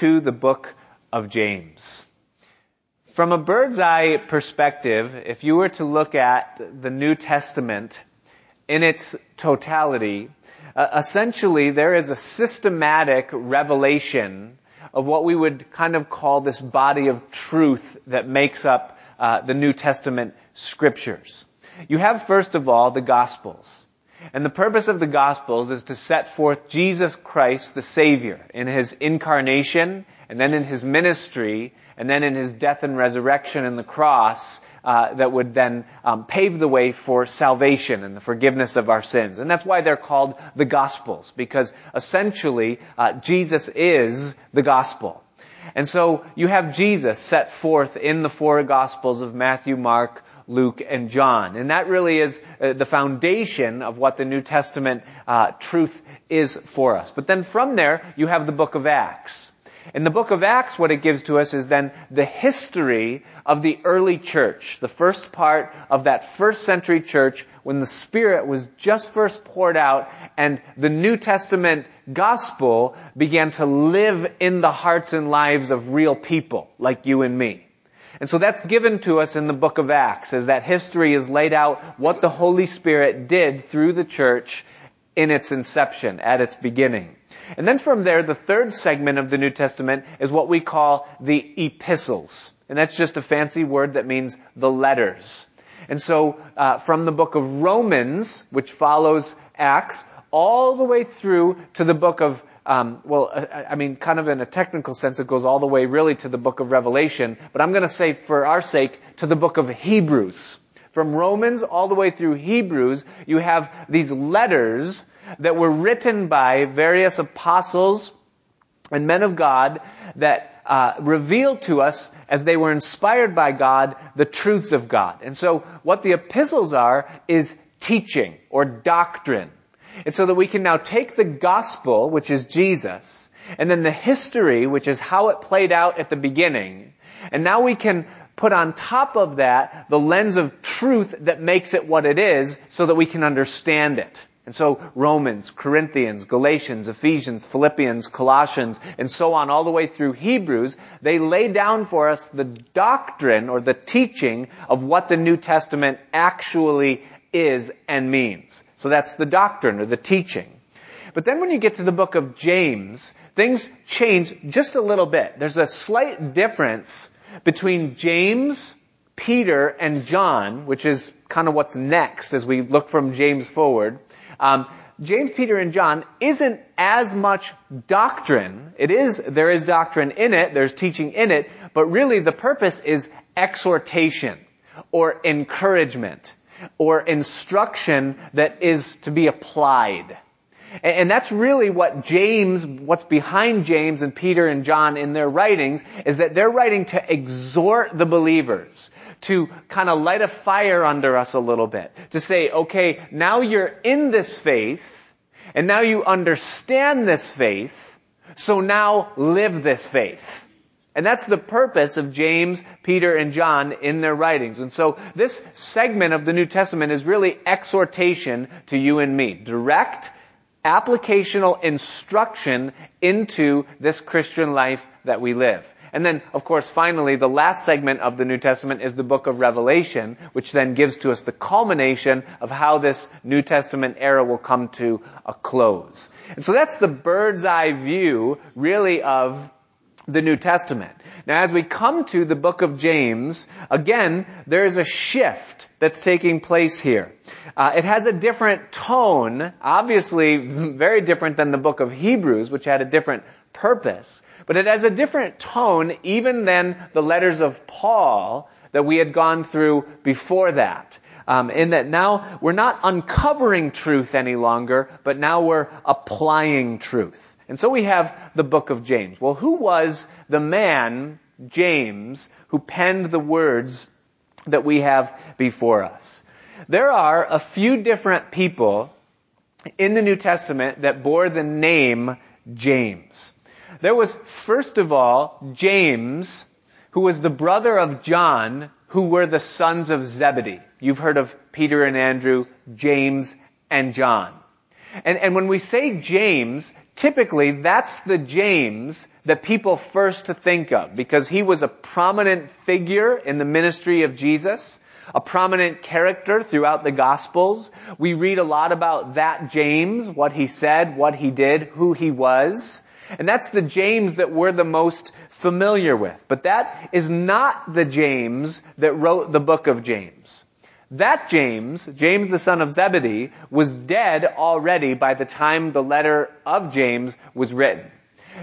to the book of James. From a bird's eye perspective, if you were to look at the New Testament in its totality, uh, essentially there is a systematic revelation of what we would kind of call this body of truth that makes up uh, the New Testament scriptures. You have first of all the Gospels. And the purpose of the Gospels is to set forth Jesus Christ, the Savior, in His incarnation, and then in His ministry, and then in His death and resurrection and the cross, uh, that would then um, pave the way for salvation and the forgiveness of our sins. And that's why they're called the Gospels, because essentially uh, Jesus is the Gospel. And so you have Jesus set forth in the four Gospels of Matthew, Mark, Luke, and John. And that really is uh, the foundation of what the New Testament uh, truth is for us. But then from there, you have the book of Acts. In the book of Acts, what it gives to us is then the history of the early church, the first part of that first century church when the Spirit was just first poured out and the New Testament gospel began to live in the hearts and lives of real people like you and me. And so that's given to us in the book of Acts as that history is laid out what the Holy Spirit did through the church in its inception, at its beginning. And then from there, the third segment of the New Testament is what we call the epistles. And that's just a fancy word that means the letters. And so, uh, from the book of Romans, which follows Acts, all the way through to the book of um, well, I mean, kind of in a technical sense, it goes all the way really to the book of Revelation, but I'm going to say, for our sake, to the book of Hebrews. From Romans all the way through Hebrews, you have these letters that were written by various apostles and men of God that uh, revealed to us as they were inspired by God the truths of God. And so what the epistles are is teaching or doctrine. And so that we can now take the gospel, which is Jesus, and then the history, which is how it played out at the beginning, and now we can put on top of that the lens of truth that makes it what it is so that we can understand it. And so Romans, Corinthians, Galatians, Ephesians, Philippians, Colossians, and so on all the way through Hebrews, they lay down for us the doctrine or the teaching of what the New Testament actually is and means. So that's the doctrine or the teaching. But then when you get to the book of James, things change just a little bit. There's a slight difference between James, Peter, and John, which is kind of what's next as we look from James forward. Um, James, Peter, and John isn't as much doctrine. It is, there is doctrine in it, there's teaching in it, but really the purpose is exhortation or encouragement or instruction that is to be applied. And that's really what James, what's behind James and Peter and John in their writings, is that they're writing to exhort the believers, to kind of light a fire under us a little bit, to say, okay, now you're in this faith, and now you understand this faith, so now live this faith. And that's the purpose of James, Peter, and John in their writings. And so this segment of the New Testament is really exhortation to you and me. Direct, applicational instruction into this Christian life that we live. And then, of course, finally, the last segment of the New Testament is the book of Revelation, which then gives to us the culmination of how this New Testament era will come to a close. And so that's the bird's eye view, really, of the New Testament. Now, as we come to the book of James, again, there is a shift that's taking place here. Uh, it has a different tone, obviously very different than the book of Hebrews, which had a different purpose. But it has a different tone even than the letters of Paul that we had gone through before that. Um, in that now we're not uncovering truth any longer, but now we're applying truth. And so we have the book of James. Well, who was the man, James, who penned the words that we have before us? There are a few different people in the New Testament that bore the name James. There was, first of all, James, who was the brother of John, who were the sons of Zebedee. You've heard of Peter and Andrew, James and John. And, and when we say James, typically that's the James that people first think of because he was a prominent figure in the ministry of Jesus, a prominent character throughout the Gospels. We read a lot about that James, what he said, what he did, who he was. And that's the James that we're the most familiar with. But that is not the James that wrote the book of James. That James, James the son of Zebedee, was dead already by the time the letter of James was written.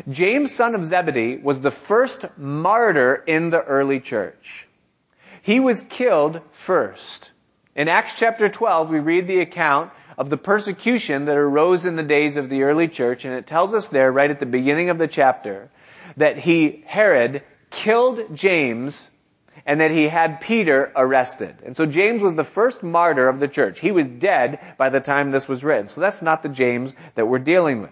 James son of Zebedee was the first martyr in the early church. He was killed first. In Acts chapter 12, we read the account of the persecution that arose in the days of the early church, and it tells us there, right at the beginning of the chapter, that he, Herod, killed James and that he had Peter arrested. And so James was the first martyr of the church. He was dead by the time this was written. So that's not the James that we're dealing with.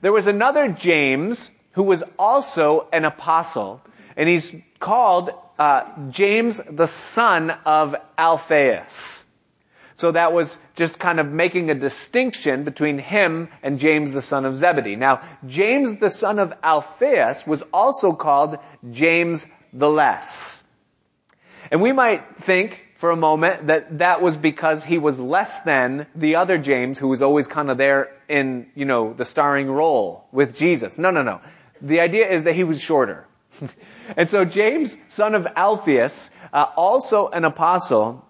There was another James who was also an apostle, and he's called uh, James the son of Alphaeus. So that was just kind of making a distinction between him and James the son of Zebedee. Now, James the son of Alphaeus was also called James the Less. And we might think for a moment that that was because he was less than the other James who was always kind of there in, you know, the starring role with Jesus. No, no, no. The idea is that he was shorter. and so James, son of Alphaeus, uh, also an apostle,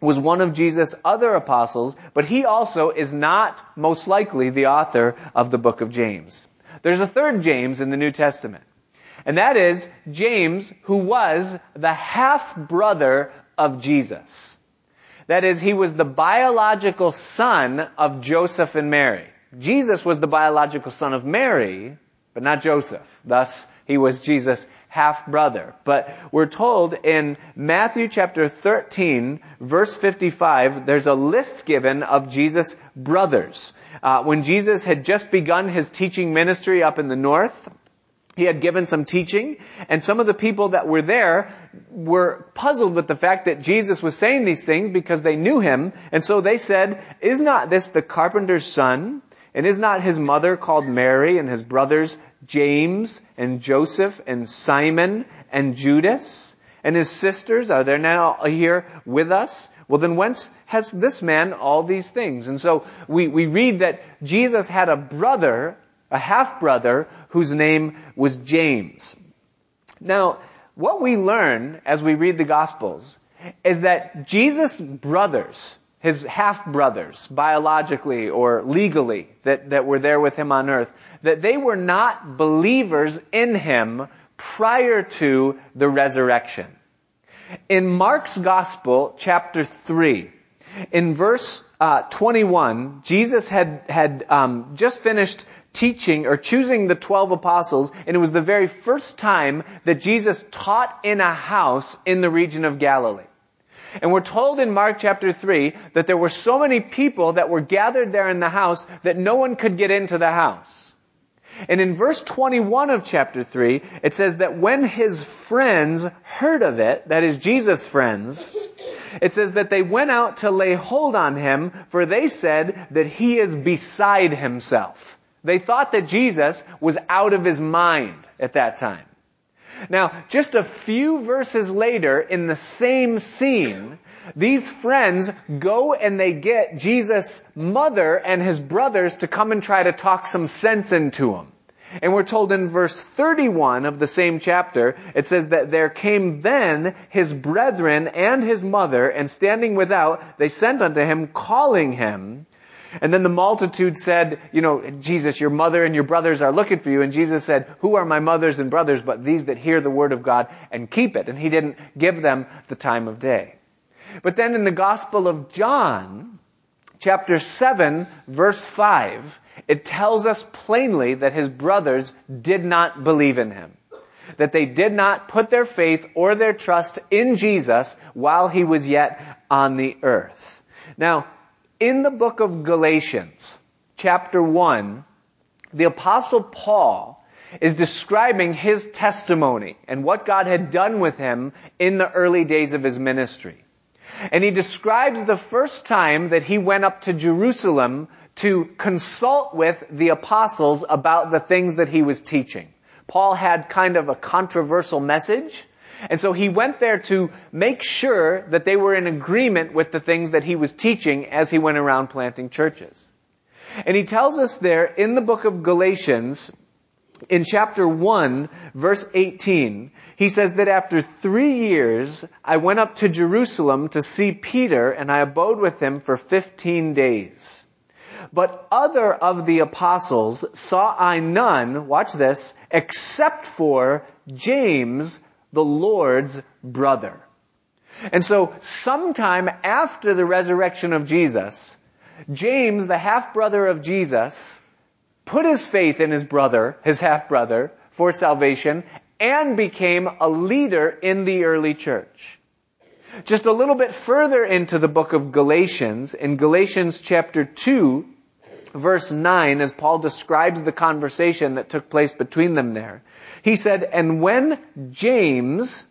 was one of Jesus' other apostles, but he also is not most likely the author of the book of James. There's a third James in the New Testament. And that is James, who was the half brother of Jesus. That is, he was the biological son of Joseph and Mary. Jesus was the biological son of Mary, but not Joseph. Thus, he was Jesus' half brother. But we're told in Matthew chapter 13, verse 55, there's a list given of Jesus' brothers. Uh, when Jesus had just begun his teaching ministry up in the north, he had given some teaching, and some of the people that were there were puzzled with the fact that Jesus was saying these things because they knew him, and so they said, is not this the carpenter's son? And is not his mother called Mary and his brothers James and Joseph and Simon and Judas? And his sisters, are they now here with us? Well then whence has this man all these things? And so we, we read that Jesus had a brother a half brother whose name was James. Now, what we learn as we read the Gospels is that Jesus' brothers, his half brothers, biologically or legally, that, that were there with him on earth, that they were not believers in him prior to the resurrection. In Mark's Gospel, chapter 3, in verse uh, 21, Jesus had, had um, just finished teaching or choosing the 12 apostles, and it was the very first time that Jesus taught in a house in the region of Galilee. And we're told in Mark chapter 3 that there were so many people that were gathered there in the house that no one could get into the house. And in verse 21 of chapter 3, it says that when his friends heard of it, that is Jesus' friends, it says that they went out to lay hold on him, for they said that he is beside himself. They thought that Jesus was out of his mind at that time. Now, just a few verses later in the same scene, these friends go and they get Jesus' mother and his brothers to come and try to talk some sense into him. And we're told in verse 31 of the same chapter, it says that there came then his brethren and his mother, and standing without, they sent unto him, calling him. And then the multitude said, you know, Jesus, your mother and your brothers are looking for you. And Jesus said, who are my mothers and brothers but these that hear the word of God and keep it? And he didn't give them the time of day. But then in the Gospel of John, chapter 7, verse 5, it tells us plainly that his brothers did not believe in him. That they did not put their faith or their trust in Jesus while he was yet on the earth. Now, in the book of Galatians, chapter 1, the apostle Paul is describing his testimony and what God had done with him in the early days of his ministry. And he describes the first time that he went up to Jerusalem to consult with the apostles about the things that he was teaching. Paul had kind of a controversial message, and so he went there to make sure that they were in agreement with the things that he was teaching as he went around planting churches. And he tells us there in the book of Galatians, in chapter 1, verse 18, he says that after three years, I went up to Jerusalem to see Peter and I abode with him for 15 days. But other of the apostles saw I none, watch this, except for James, the Lord's brother. And so sometime after the resurrection of Jesus, James, the half brother of Jesus, put his faith in his brother, his half brother, for salvation and became a leader in the early church. Just a little bit further into the book of Galatians, in Galatians chapter 2, verse 9, as Paul describes the conversation that took place between them there, he said, And when James,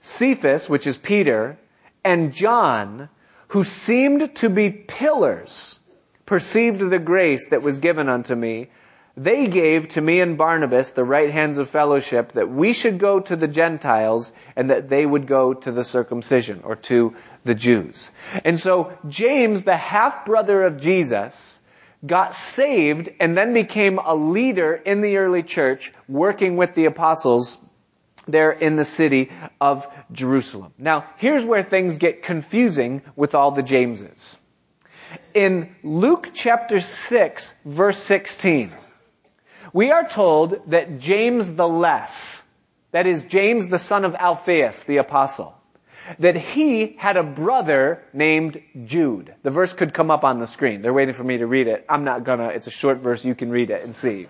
Cephas, which is Peter, and John, who seemed to be pillars, perceived the grace that was given unto me, they gave to me and Barnabas the right hands of fellowship that we should go to the Gentiles and that they would go to the circumcision or to the Jews. And so James, the half brother of Jesus, got saved and then became a leader in the early church working with the apostles there in the city of Jerusalem. Now, here's where things get confusing with all the Jameses. In Luke chapter 6 verse 16, we are told that James the Less, that is James the son of Alphaeus, the apostle, that he had a brother named Jude. The verse could come up on the screen. They're waiting for me to read it. I'm not gonna, it's a short verse, you can read it and see.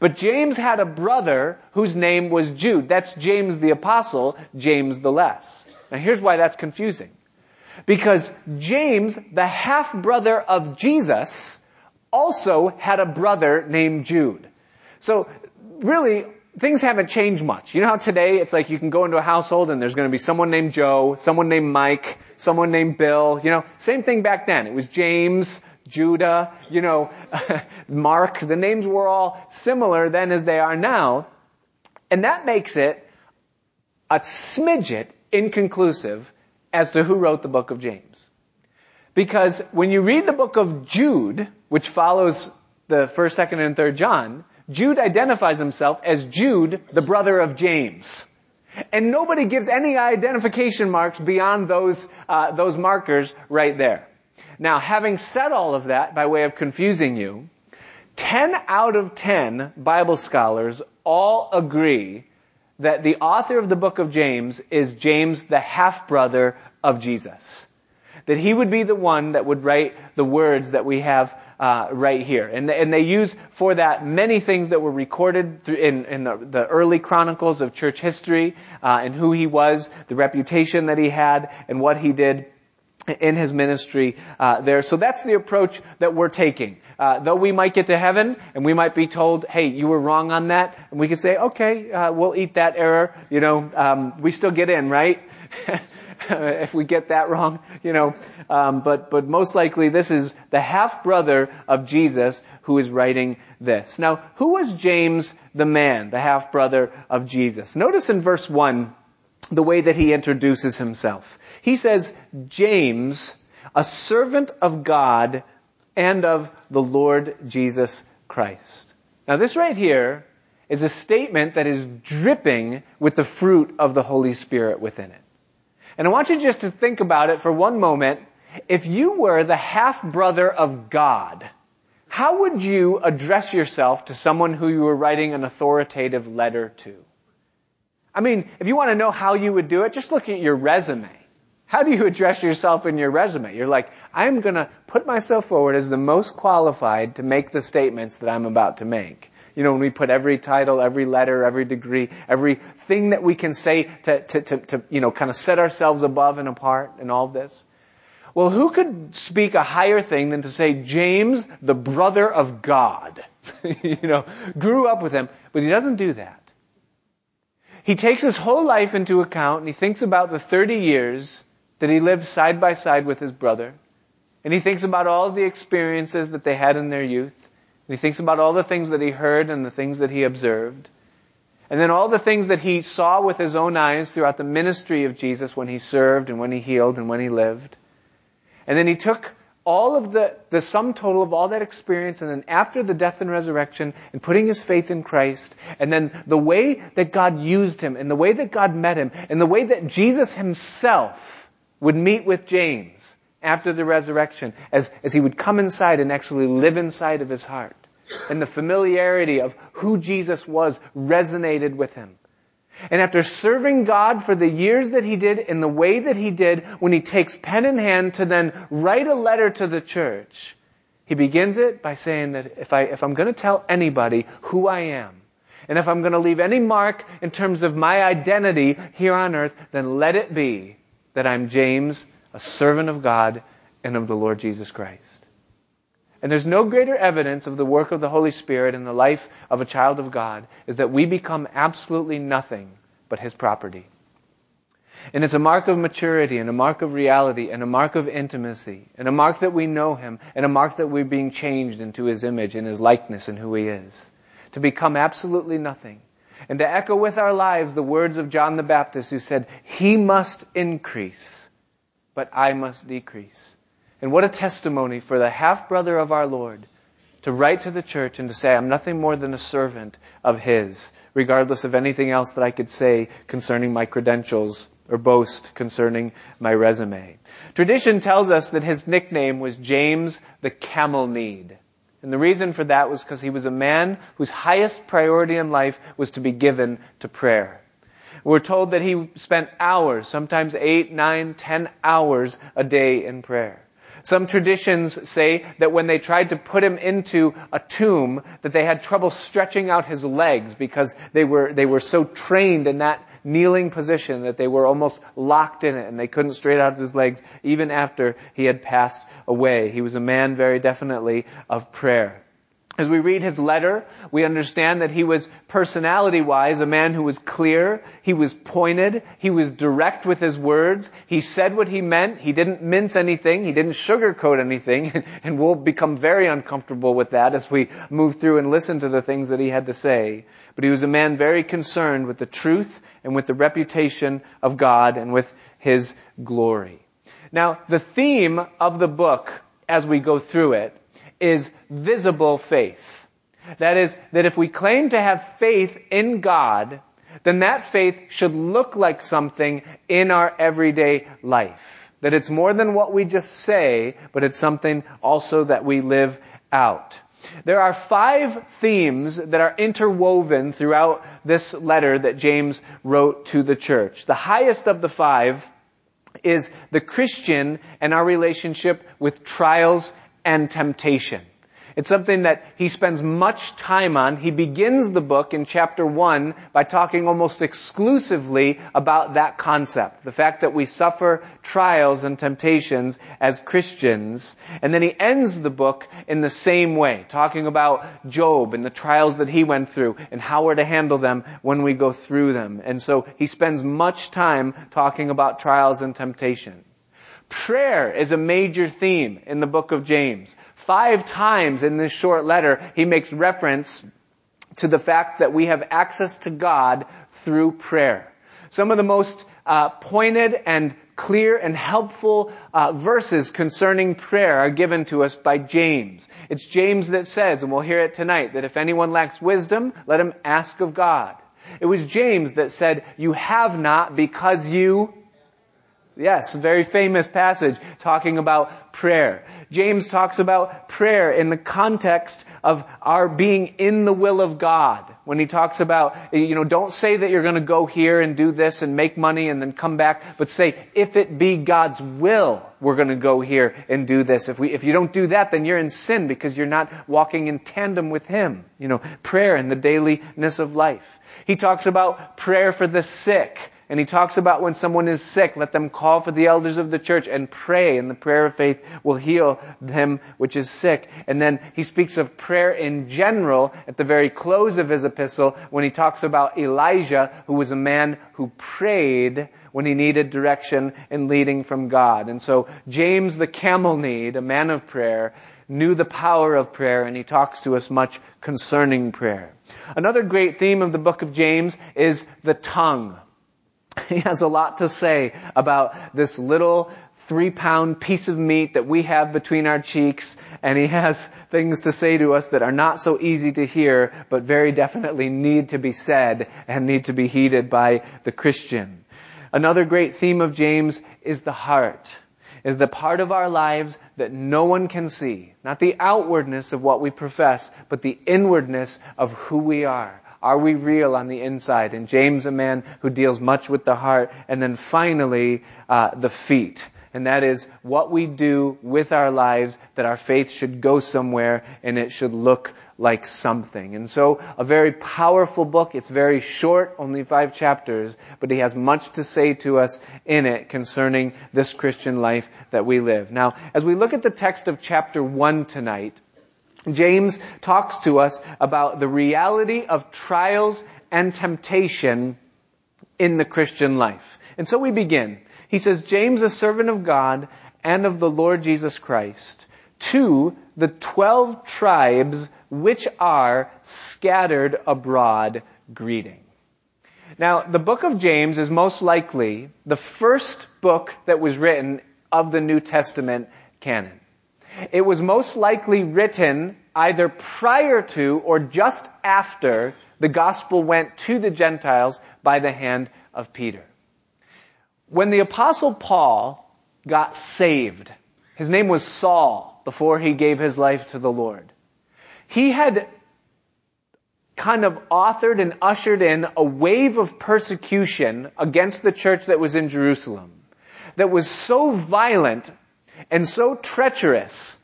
But James had a brother whose name was Jude. That's James the apostle, James the Less. Now here's why that's confusing. Because James, the half brother of Jesus, also had a brother named Jude. So really, things haven't changed much. You know how today it's like you can go into a household and there's going to be someone named Joe, someone named Mike, someone named Bill. You know, same thing back then. It was James, Judah, you know, Mark. The names were all similar then as they are now. And that makes it a smidget inconclusive as to who wrote the book of James. Because when you read the book of Jude, which follows the first, second, and third John, Jude identifies himself as Jude, the brother of James. And nobody gives any identification marks beyond those, uh, those markers right there. Now, having said all of that, by way of confusing you, 10 out of 10 Bible scholars all agree that the author of the book of James is James, the half-brother of Jesus. That he would be the one that would write the words that we have uh, right here. And, and they use for that many things that were recorded in, in the, the, early chronicles of church history, uh, and who he was, the reputation that he had, and what he did in his ministry uh, there. So that's the approach that we're taking. Uh, though we might get to heaven and we might be told, "Hey, you were wrong on that," and we can say, "Okay, uh, we'll eat that error." You know, um, we still get in, right? if we get that wrong, you know. Um, but but most likely, this is the half brother of Jesus who is writing this. Now, who was James the man, the half brother of Jesus? Notice in verse one the way that he introduces himself. He says, James, a servant of God and of the Lord Jesus Christ. Now this right here is a statement that is dripping with the fruit of the Holy Spirit within it. And I want you just to think about it for one moment. If you were the half brother of God, how would you address yourself to someone who you were writing an authoritative letter to? I mean, if you want to know how you would do it, just look at your resume. How do you address yourself in your resume? You're like, I'm going to put myself forward as the most qualified to make the statements that I'm about to make. You know, when we put every title, every letter, every degree, every thing that we can say to, to, to, to you know, kind of set ourselves above and apart and all this. Well, who could speak a higher thing than to say James, the brother of God? you know, grew up with him, but he doesn't do that. He takes his whole life into account and he thinks about the 30 years that he lived side by side with his brother. And he thinks about all the experiences that they had in their youth. He thinks about all the things that he heard and the things that he observed. And then all the things that he saw with his own eyes throughout the ministry of Jesus when he served and when he healed and when he lived. And then he took all of the, the sum total of all that experience and then after the death and resurrection and putting his faith in Christ and then the way that God used him and the way that God met him and the way that Jesus himself would meet with James after the resurrection as, as he would come inside and actually live inside of his heart. And the familiarity of who Jesus was resonated with him. And after serving God for the years that he did in the way that he did, when he takes pen in hand to then write a letter to the church, he begins it by saying that if I, if I'm going to tell anybody who I am, and if I'm going to leave any mark in terms of my identity here on earth, then let it be that I'm James, a servant of God and of the Lord Jesus Christ. And there's no greater evidence of the work of the Holy Spirit in the life of a child of God is that we become absolutely nothing but His property. And it's a mark of maturity and a mark of reality and a mark of intimacy and a mark that we know Him and a mark that we're being changed into His image and His likeness and who He is. To become absolutely nothing. And to echo with our lives the words of John the Baptist who said, He must increase, but I must decrease. And what a testimony for the half brother of our Lord to write to the church and to say, I'm nothing more than a servant of His, regardless of anything else that I could say concerning my credentials or boast concerning my resume. Tradition tells us that his nickname was James the Camel Kneed. And the reason for that was because he was a man whose highest priority in life was to be given to prayer. We're told that he spent hours, sometimes eight, nine, ten hours a day in prayer. Some traditions say that when they tried to put him into a tomb, that they had trouble stretching out his legs because they were, they were so trained in that kneeling position that they were almost locked in it and they couldn't straighten out his legs even after he had passed away. He was a man very definitely of prayer. As we read his letter, we understand that he was personality wise a man who was clear, he was pointed, he was direct with his words, he said what he meant, he didn't mince anything, he didn't sugarcoat anything, and we'll become very uncomfortable with that as we move through and listen to the things that he had to say. But he was a man very concerned with the truth and with the reputation of God and with his glory. Now, the theme of the book as we go through it is visible faith. That is, that if we claim to have faith in God, then that faith should look like something in our everyday life. That it's more than what we just say, but it's something also that we live out. There are five themes that are interwoven throughout this letter that James wrote to the church. The highest of the five is the Christian and our relationship with trials and temptation. It's something that he spends much time on. He begins the book in chapter 1 by talking almost exclusively about that concept. The fact that we suffer trials and temptations as Christians. And then he ends the book in the same way, talking about Job and the trials that he went through and how we're to handle them when we go through them. And so he spends much time talking about trials and temptations. Prayer is a major theme in the book of James. Five times in this short letter, he makes reference to the fact that we have access to God through prayer. Some of the most uh, pointed and clear and helpful uh, verses concerning prayer are given to us by James. It's James that says, and we'll hear it tonight, that if anyone lacks wisdom, let him ask of God. It was James that said, you have not because you Yes, very famous passage talking about prayer. James talks about prayer in the context of our being in the will of God. When he talks about, you know, don't say that you're going to go here and do this and make money and then come back, but say, if it be God's will, we're going to go here and do this. If we, if you don't do that, then you're in sin because you're not walking in tandem with Him. You know, prayer in the dailiness of life. He talks about prayer for the sick And he talks about when someone is sick, let them call for the elders of the church and pray, and the prayer of faith will heal him which is sick. And then he speaks of prayer in general at the very close of his epistle when he talks about Elijah, who was a man who prayed when he needed direction and leading from God. And so James the camel kneed, a man of prayer, knew the power of prayer and he talks to us much concerning prayer. Another great theme of the book of James is the tongue. He has a lot to say about this little three pound piece of meat that we have between our cheeks and he has things to say to us that are not so easy to hear but very definitely need to be said and need to be heeded by the Christian. Another great theme of James is the heart is the part of our lives that no one can see. Not the outwardness of what we profess, but the inwardness of who we are. Are we real on the inside? And James, a man who deals much with the heart. And then finally, uh, the feet. And that is what we do with our lives that our faith should go somewhere and it should look like something. And so a very powerful book. It's very short, only five chapters, but he has much to say to us in it concerning this Christian life that we live. Now, as we look at the text of chapter one tonight, James talks to us about the reality of trials and temptation in the Christian life. And so we begin. He says, James, a servant of God and of the Lord Jesus Christ, to the twelve tribes which are scattered abroad greeting. Now, the book of James is most likely the first book that was written of the New Testament canon. It was most likely written either prior to or just after the gospel went to the Gentiles by the hand of Peter. When the apostle Paul got saved, his name was Saul before he gave his life to the Lord. He had kind of authored and ushered in a wave of persecution against the church that was in Jerusalem that was so violent and so treacherous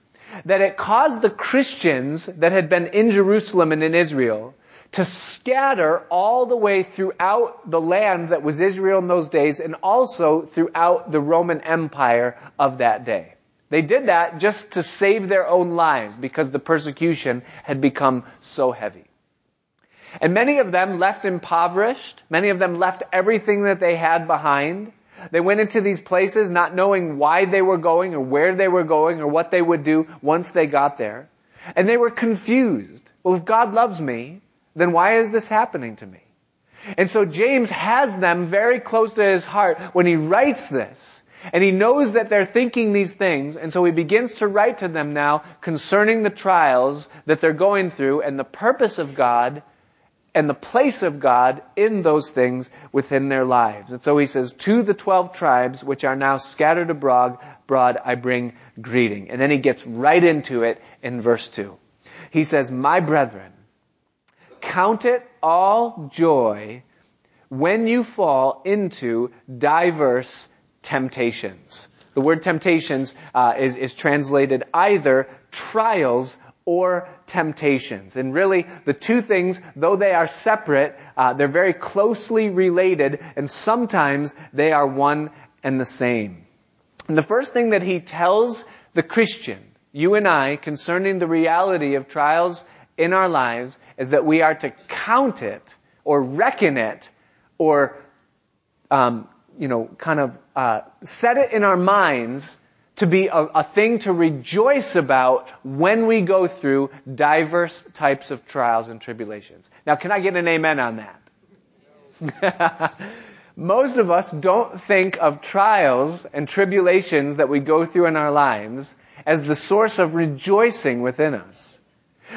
that it caused the Christians that had been in Jerusalem and in Israel to scatter all the way throughout the land that was Israel in those days and also throughout the Roman Empire of that day. They did that just to save their own lives because the persecution had become so heavy. And many of them left impoverished. Many of them left everything that they had behind. They went into these places not knowing why they were going or where they were going or what they would do once they got there. And they were confused. Well, if God loves me, then why is this happening to me? And so James has them very close to his heart when he writes this. And he knows that they're thinking these things, and so he begins to write to them now concerning the trials that they're going through and the purpose of God and the place of God in those things within their lives. And so he says, to the twelve tribes which are now scattered abroad, abroad I bring greeting. And then he gets right into it in verse two. He says, my brethren, count it all joy when you fall into diverse temptations. The word temptations uh, is, is translated either trials or temptations. And really, the two things, though they are separate, uh, they're very closely related, and sometimes they are one and the same. And the first thing that he tells the Christian, you and I, concerning the reality of trials in our lives, is that we are to count it, or reckon it, or um, you know, kind of uh, set it in our minds to be a, a, thing to rejoice about when we go through diverse types of trials and tribulations. Now, can I get an amen on that? Most of us don't think of trials and tribulations that we go through in our lives as the source of rejoicing within us.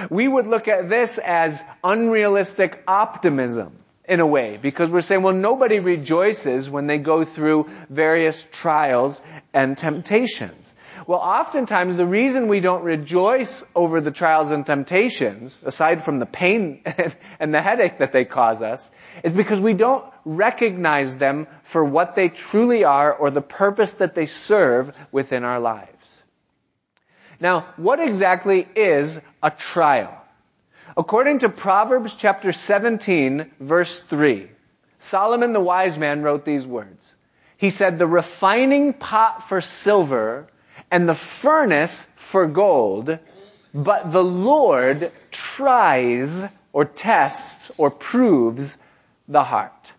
We would look at this as unrealistic optimism in a way, because we're saying, well, nobody rejoices when they go through various trials and temptations. Well, oftentimes the reason we don't rejoice over the trials and temptations, aside from the pain and the headache that they cause us, is because we don't recognize them for what they truly are or the purpose that they serve within our lives. Now, what exactly is a trial? According to Proverbs chapter 17 verse 3, Solomon the wise man wrote these words. He said, the refining pot for silver and the furnace for gold, but the Lord tries or tests or proves the heart.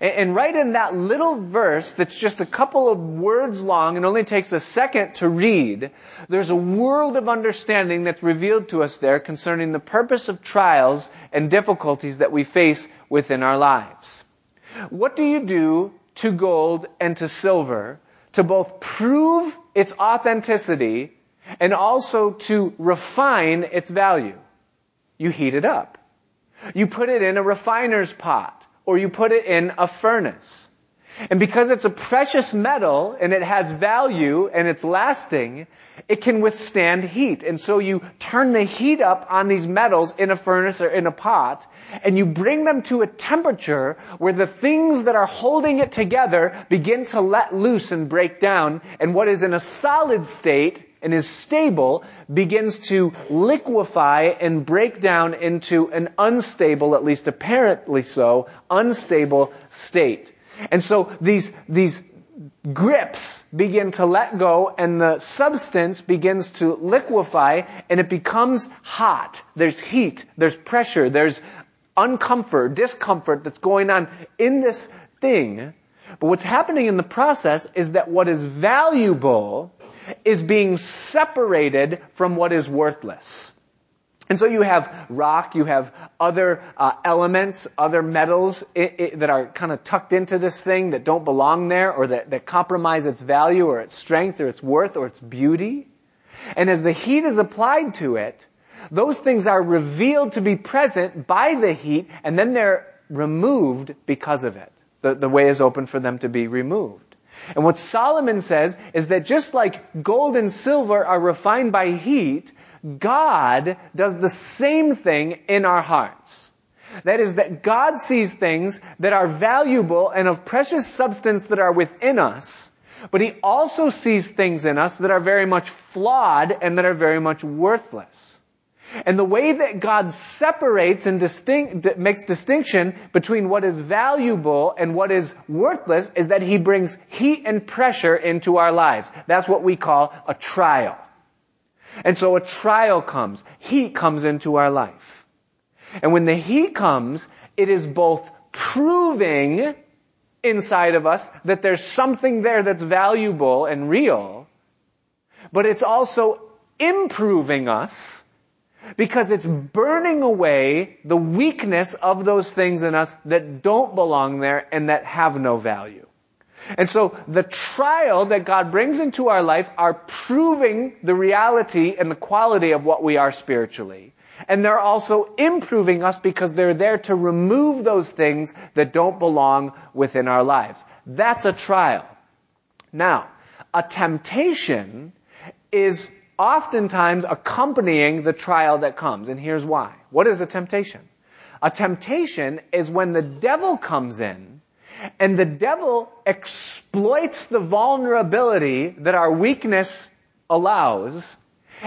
And right in that little verse that's just a couple of words long and only takes a second to read, there's a world of understanding that's revealed to us there concerning the purpose of trials and difficulties that we face within our lives. What do you do to gold and to silver to both prove its authenticity and also to refine its value? You heat it up. You put it in a refiner's pot or you put it in a furnace. And because it's a precious metal and it has value and it's lasting, it can withstand heat. And so you turn the heat up on these metals in a furnace or in a pot and you bring them to a temperature where the things that are holding it together begin to let loose and break down and what is in a solid state and is stable begins to liquefy and break down into an unstable, at least apparently so, unstable state. And so these, these grips begin to let go and the substance begins to liquefy and it becomes hot. There's heat, there's pressure, there's uncomfort, discomfort that's going on in this thing. But what's happening in the process is that what is valuable is being separated from what is worthless. And so you have rock, you have other uh, elements, other metals it, it, that are kind of tucked into this thing that don't belong there or that, that compromise its value or its strength or its worth or its beauty. And as the heat is applied to it, those things are revealed to be present by the heat and then they're removed because of it. The, the way is open for them to be removed. And what Solomon says is that just like gold and silver are refined by heat, God does the same thing in our hearts. That is that God sees things that are valuable and of precious substance that are within us, but He also sees things in us that are very much flawed and that are very much worthless. And the way that God separates and distinct, makes distinction between what is valuable and what is worthless is that He brings heat and pressure into our lives. That's what we call a trial. And so a trial comes. Heat comes into our life. And when the heat comes, it is both proving inside of us that there's something there that's valuable and real, but it's also improving us because it's burning away the weakness of those things in us that don't belong there and that have no value. And so the trial that God brings into our life are proving the reality and the quality of what we are spiritually. And they're also improving us because they're there to remove those things that don't belong within our lives. That's a trial. Now, a temptation is oftentimes accompanying the trial that comes. And here's why. What is a temptation? A temptation is when the devil comes in and the devil exploits the vulnerability that our weakness allows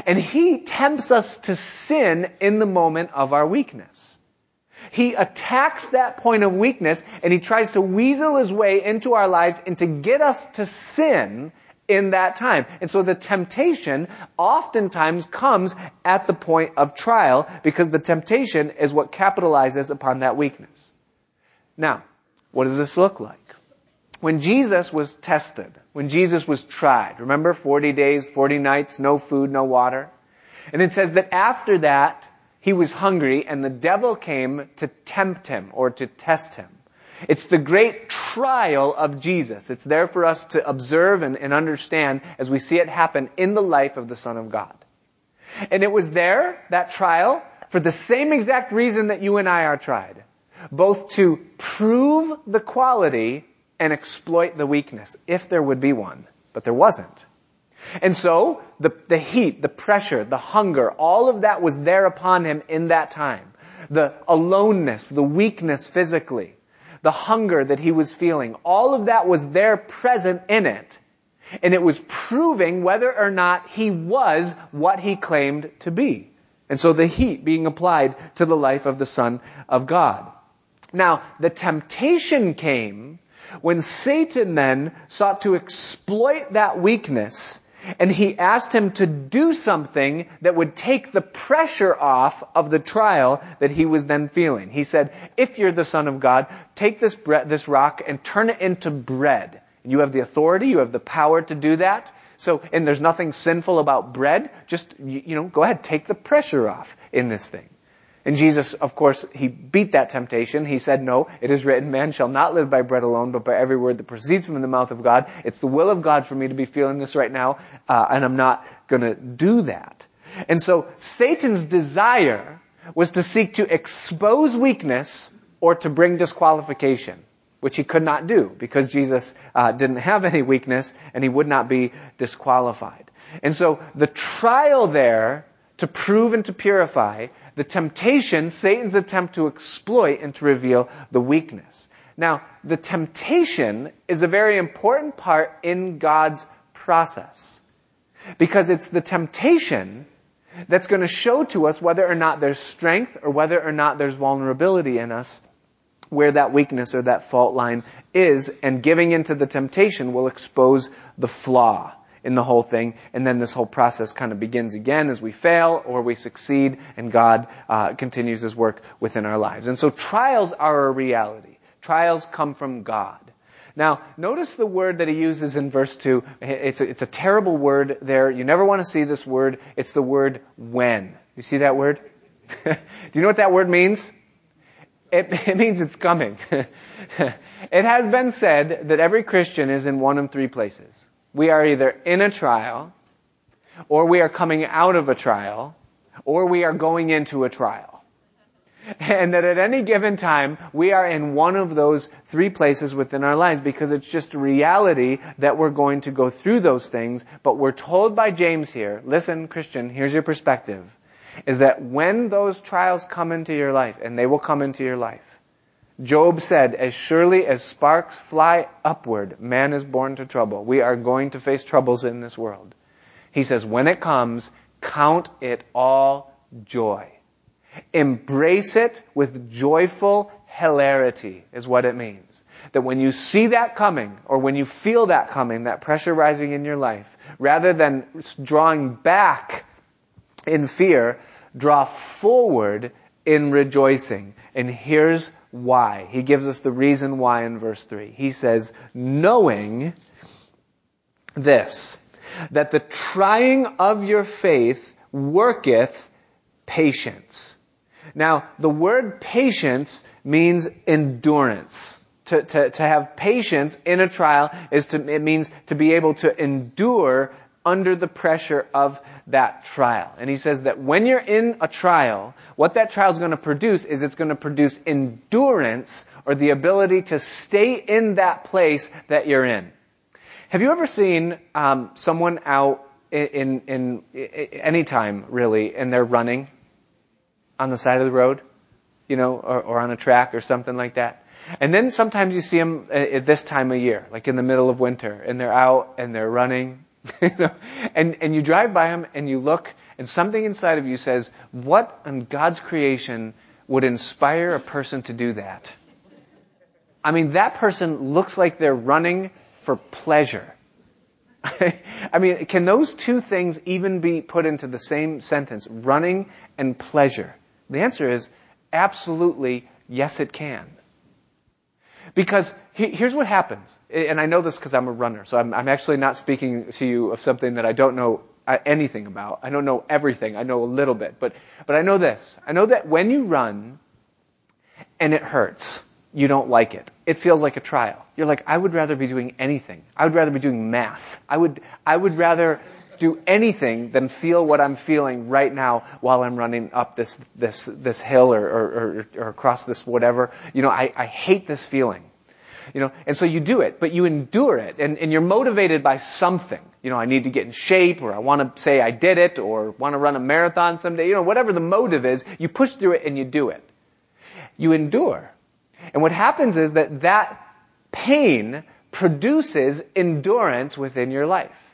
and he tempts us to sin in the moment of our weakness. He attacks that point of weakness and he tries to weasel his way into our lives and to get us to sin in that time. And so the temptation oftentimes comes at the point of trial because the temptation is what capitalizes upon that weakness. Now, what does this look like? When Jesus was tested, when Jesus was tried, remember 40 days, 40 nights, no food, no water? And it says that after that, he was hungry and the devil came to tempt him or to test him. It's the great trial of Jesus. It's there for us to observe and, and, understand as we see it happen in the life of the Son of God. And it was there, that trial, for the same exact reason that you and I are tried. Both to prove the quality and exploit the weakness, if there would be one. But there wasn't. And so, the, the heat, the pressure, the hunger, all of that was there upon him in that time. The aloneness, the weakness physically, the hunger that he was feeling, all of that was there present in it. And it was proving whether or not he was what he claimed to be. And so the heat being applied to the life of the Son of God. Now, the temptation came when Satan then sought to exploit that weakness and he asked him to do something that would take the pressure off of the trial that he was then feeling. He said, if you're the son of God, take this bread, this rock and turn it into bread. You have the authority, you have the power to do that. So, and there's nothing sinful about bread. Just, you know, go ahead, take the pressure off in this thing. And Jesus, of course, he beat that temptation. He said, no, it is written, man shall not live by bread alone, but by every word that proceeds from the mouth of God. It's the will of God for me to be feeling this right now, uh, and I'm not gonna do that. And so Satan's desire was to seek to expose weakness or to bring disqualification, which he could not do because Jesus uh, didn't have any weakness and he would not be disqualified. And so the trial there to prove and to purify, the temptation, Satan's attempt to exploit and to reveal the weakness. Now, the temptation is a very important part in God's process. Because it's the temptation that's going to show to us whether or not there's strength or whether or not there's vulnerability in us where that weakness or that fault line is and giving into the temptation will expose the flaw in the whole thing, and then this whole process kind of begins again as we fail or we succeed, and God uh, continues His work within our lives. And so trials are a reality. Trials come from God. Now, notice the word that he uses in verse 2. It's a, it's a terrible word there. You never want to see this word. It's the word when. You see that word? Do you know what that word means? It, it means it's coming. it has been said that every Christian is in one of three places. We are either in a trial, or we are coming out of a trial, or we are going into a trial. And that at any given time, we are in one of those three places within our lives because it's just a reality that we're going to go through those things. But we're told by James here, listen, Christian, here's your perspective, is that when those trials come into your life, and they will come into your life, Job said, as surely as sparks fly upward, man is born to trouble. We are going to face troubles in this world. He says, when it comes, count it all joy. Embrace it with joyful hilarity is what it means. That when you see that coming, or when you feel that coming, that pressure rising in your life, rather than drawing back in fear, draw forward in rejoicing. And here's why. He gives us the reason why in verse 3. He says, knowing this, that the trying of your faith worketh patience. Now, the word patience means endurance. To, to, to have patience in a trial is to, it means to be able to endure under the pressure of that trial. And he says that when you're in a trial, what that trial is going to produce is it's going to produce endurance or the ability to stay in that place that you're in. Have you ever seen um, someone out in, in, in any time really, and they're running on the side of the road, you know, or, or on a track or something like that? And then sometimes you see them at this time of year, like in the middle of winter, and they're out and they're running you know? and, and you drive by them and you look and something inside of you says, what in God's creation would inspire a person to do that? I mean, that person looks like they're running for pleasure. I mean, can those two things even be put into the same sentence? Running and pleasure. The answer is absolutely yes, it can. Because here's what happens, and I know this because I'm a runner, so I'm, I'm, actually not speaking to you of something that I don't know uh, anything about. I don't know everything. I know a little bit, but but I know this. I know that when you run and it hurts, you don't like it. It feels like a trial. You're like, I would rather be doing anything. I would rather be doing math. I would I would rather do anything than feel what I'm feeling right now while I'm running up this this this hill or or, or, or across this whatever. You know, I, I hate this feeling. You know, and so you do it, but you endure it, and, and you're motivated by something. You know, I need to get in shape, or I want to say I did it, or want to run a marathon someday. You know, whatever the motive is, you push through it and you do it. You endure. And what happens is that that pain produces endurance within your life.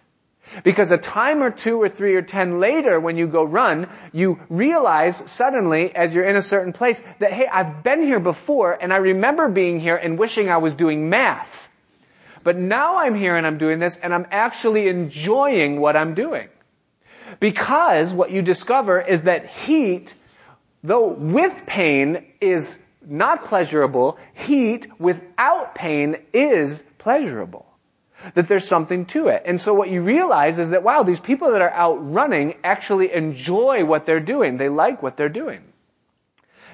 Because a time or two or three or ten later, when you go run, you realize suddenly, as you're in a certain place, that hey, I've been here before, and I remember being here and wishing I was doing math. But now I'm here and I'm doing this, and I'm actually enjoying what I'm doing. Because what you discover is that heat, though with pain, is not pleasurable. Heat without pain is pleasurable. That there's something to it. And so what you realize is that, wow, these people that are out running actually enjoy what they're doing. They like what they're doing.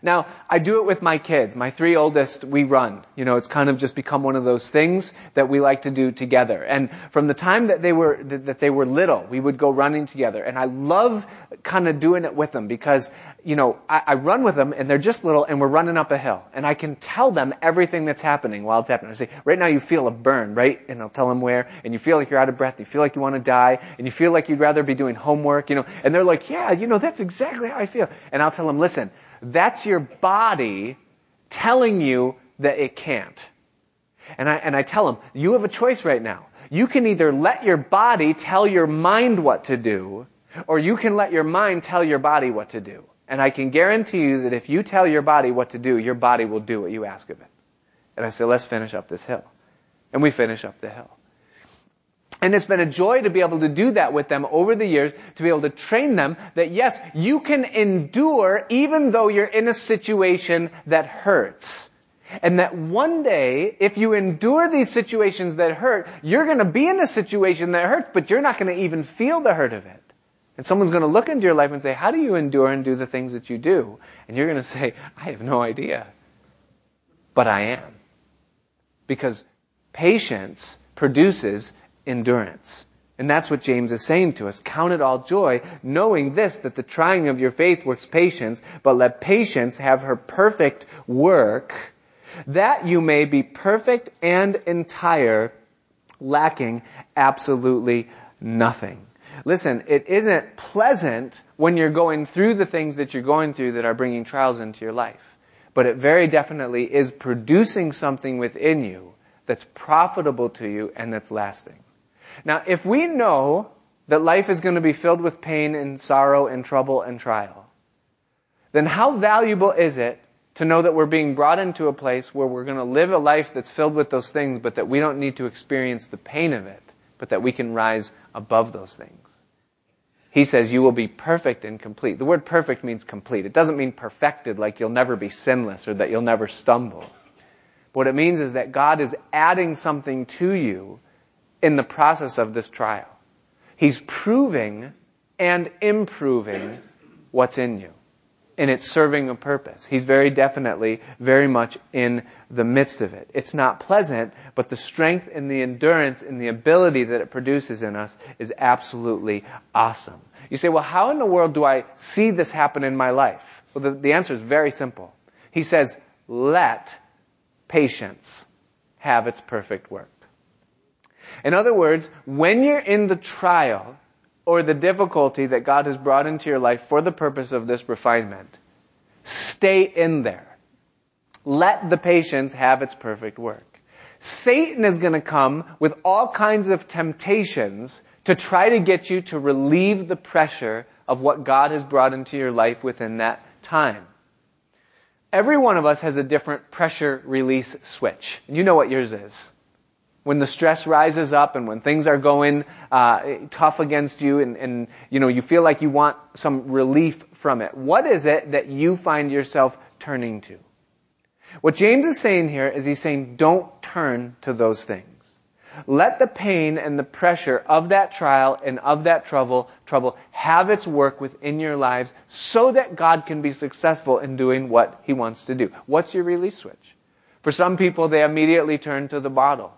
Now, I do it with my kids. My three oldest, we run. You know, it's kind of just become one of those things that we like to do together. And from the time that they were, that they were little, we would go running together. And I love kind of doing it with them because, you know, I, I run with them and they're just little and we're running up a hill. And I can tell them everything that's happening while it's happening. I say, right now you feel a burn, right? And I'll tell them where. And you feel like you're out of breath. You feel like you want to die. And you feel like you'd rather be doing homework, you know. And they're like, yeah, you know, that's exactly how I feel. And I'll tell them, listen, that's your body telling you that it can't. And I, and I tell them, you have a choice right now. You can either let your body tell your mind what to do, or you can let your mind tell your body what to do. And I can guarantee you that if you tell your body what to do, your body will do what you ask of it. And I say, let's finish up this hill. And we finish up the hill. And it's been a joy to be able to do that with them over the years, to be able to train them that yes, you can endure even though you're in a situation that hurts. And that one day, if you endure these situations that hurt, you're going to be in a situation that hurts, but you're not going to even feel the hurt of it. And someone's going to look into your life and say, how do you endure and do the things that you do? And you're going to say, I have no idea. But I am. Because patience produces endurance. And that's what James is saying to us. Count it all joy, knowing this, that the trying of your faith works patience, but let patience have her perfect work, that you may be perfect and entire, lacking absolutely nothing. Listen, it isn't pleasant when you're going through the things that you're going through that are bringing trials into your life. But it very definitely is producing something within you that's profitable to you and that's lasting. Now, if we know that life is going to be filled with pain and sorrow and trouble and trial, then how valuable is it to know that we're being brought into a place where we're going to live a life that's filled with those things, but that we don't need to experience the pain of it, but that we can rise above those things? He says, you will be perfect and complete. The word perfect means complete. It doesn't mean perfected, like you'll never be sinless or that you'll never stumble. What it means is that God is adding something to you in the process of this trial. He's proving and improving what's in you. And it's serving a purpose. He's very definitely, very much in the midst of it. It's not pleasant, but the strength and the endurance and the ability that it produces in us is absolutely awesome. You say, well, how in the world do I see this happen in my life? Well, the, the answer is very simple. He says, let patience have its perfect work. In other words, when you're in the trial or the difficulty that God has brought into your life for the purpose of this refinement, stay in there. Let the patience have its perfect work. Satan is going to come with all kinds of temptations to try to get you to relieve the pressure of what God has brought into your life within that time. Every one of us has a different pressure release switch. You know what yours is when the stress rises up and when things are going uh, tough against you and, and you know you feel like you want some relief from it what is it that you find yourself turning to? What james is saying here is he's saying don't turn to those things. Let the pain and the pressure of that trial and of that trouble trouble have its work within your lives so that god can be successful in doing what he wants to do. What's your release switch? For some people they immediately turn to the bottle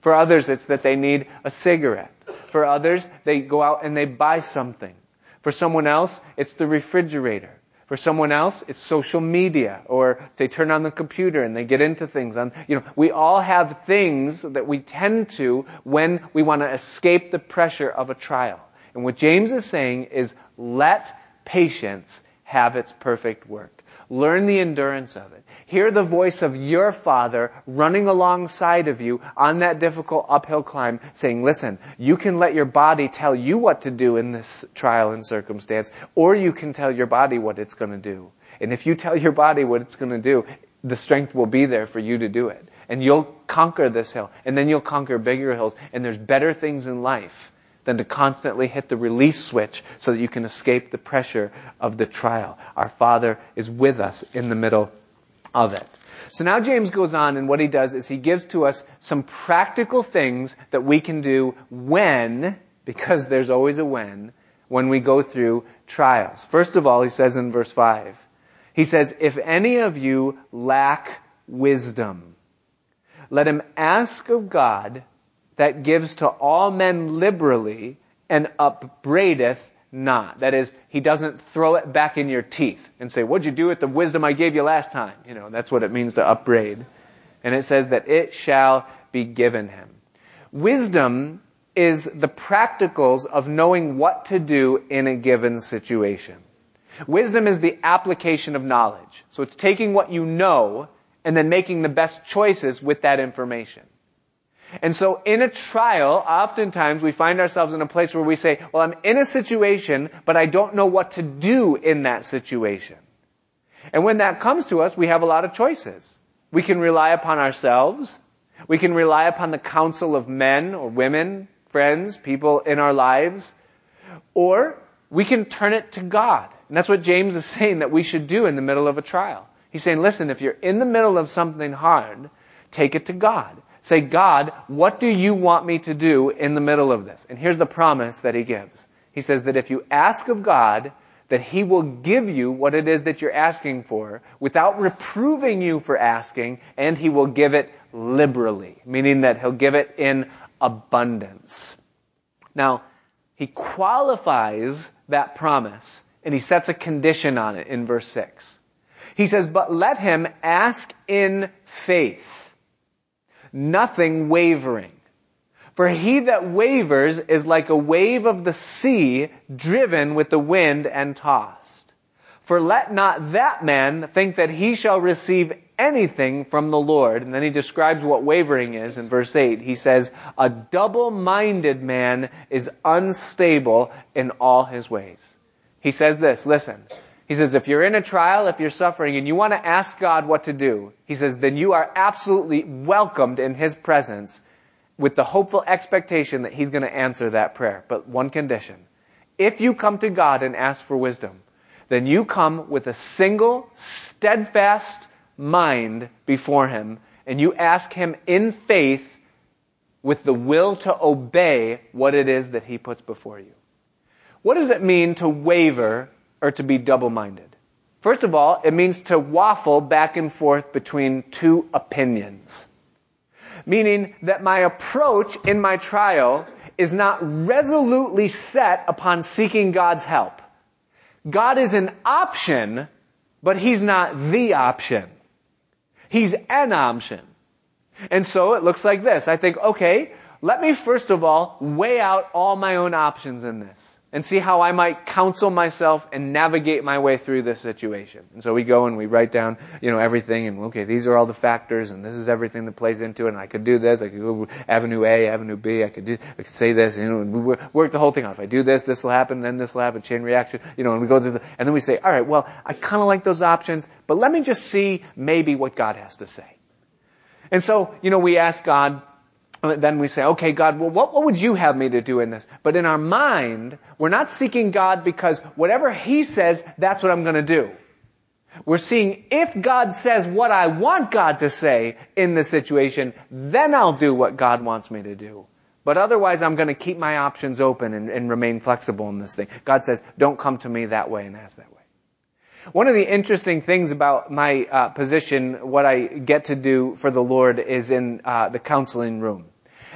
for others, it's that they need a cigarette. For others, they go out and they buy something. For someone else, it's the refrigerator. For someone else, it's social media, or they turn on the computer and they get into things. On, you know, we all have things that we tend to when we want to escape the pressure of a trial. And what James is saying is, let patience have its perfect work. Learn the endurance of it. Hear the voice of your father running alongside of you on that difficult uphill climb saying, listen, you can let your body tell you what to do in this trial and circumstance, or you can tell your body what it's going to do. And if you tell your body what it's going to do, the strength will be there for you to do it. And you'll conquer this hill. And then you'll conquer bigger hills. And there's better things in life than to constantly hit the release switch so that you can escape the pressure of the trial. Our Father is with us in the middle of it. So now James goes on and what he does is he gives to us some practical things that we can do when, because there's always a when, when we go through trials. First of all, he says in verse 5, he says, if any of you lack wisdom, let him ask of God that gives to all men liberally and upbraideth not. That is, he doesn't throw it back in your teeth and say, what'd you do with the wisdom I gave you last time? You know, that's what it means to upbraid. And it says that it shall be given him. Wisdom is the practicals of knowing what to do in a given situation. Wisdom is the application of knowledge. So it's taking what you know and then making the best choices with that information. And so in a trial, oftentimes we find ourselves in a place where we say, well, I'm in a situation, but I don't know what to do in that situation. And when that comes to us, we have a lot of choices. We can rely upon ourselves. We can rely upon the counsel of men or women, friends, people in our lives. Or we can turn it to God. And that's what James is saying that we should do in the middle of a trial. He's saying, listen, if you're in the middle of something hard, take it to God. Say, God, what do you want me to do in the middle of this? And here's the promise that he gives. He says that if you ask of God, that he will give you what it is that you're asking for without reproving you for asking, and he will give it liberally, meaning that he'll give it in abundance. Now, he qualifies that promise and he sets a condition on it in verse 6. He says, but let him ask in faith nothing wavering. For he that wavers is like a wave of the sea driven with the wind and tossed. For let not that man think that he shall receive anything from the Lord. And then he describes what wavering is in verse 8. He says, a double-minded man is unstable in all his ways. He says this, listen, he says, if you're in a trial, if you're suffering, and you want to ask God what to do, he says, then you are absolutely welcomed in His presence with the hopeful expectation that He's going to answer that prayer. But one condition. If you come to God and ask for wisdom, then you come with a single, steadfast mind before Him, and you ask Him in faith with the will to obey what it is that He puts before you. What does it mean to waver or to be double-minded? First of all, it means to waffle back and forth between two opinions. Meaning that my approach in my trial is not resolutely set upon seeking God's help. God is an option, but He's not the option. He's an option. And so it looks like this. I think, okay, let me first of all weigh out all my own options in this and see how I might counsel myself and navigate my way through this situation. And so we go and we write down, you know, everything and okay, these are all the factors and this is everything that plays into it and I could do this, I could go avenue A, avenue B, I could do, I could say this, you know, and we work the whole thing out. If I do this, this will happen, then this will happen, chain reaction, you know, and we go through the, and then we say, alright, well, I kinda like those options, but let me just see maybe what God has to say. And so, you know, we ask God, Uh, then we say, okay, God, well, what, what would you have me to do in this? But in our mind, we're not seeking God because whatever He says, that's what I'm going to do. We're seeing if God says what I want God to say in the situation, then I'll do what God wants me to do. But otherwise, I'm going to keep my options open and, and remain flexible in this thing. God says, don't come to me that way and ask that way. One of the interesting things about my uh, position, what I get to do for the Lord, is in uh, the counseling room.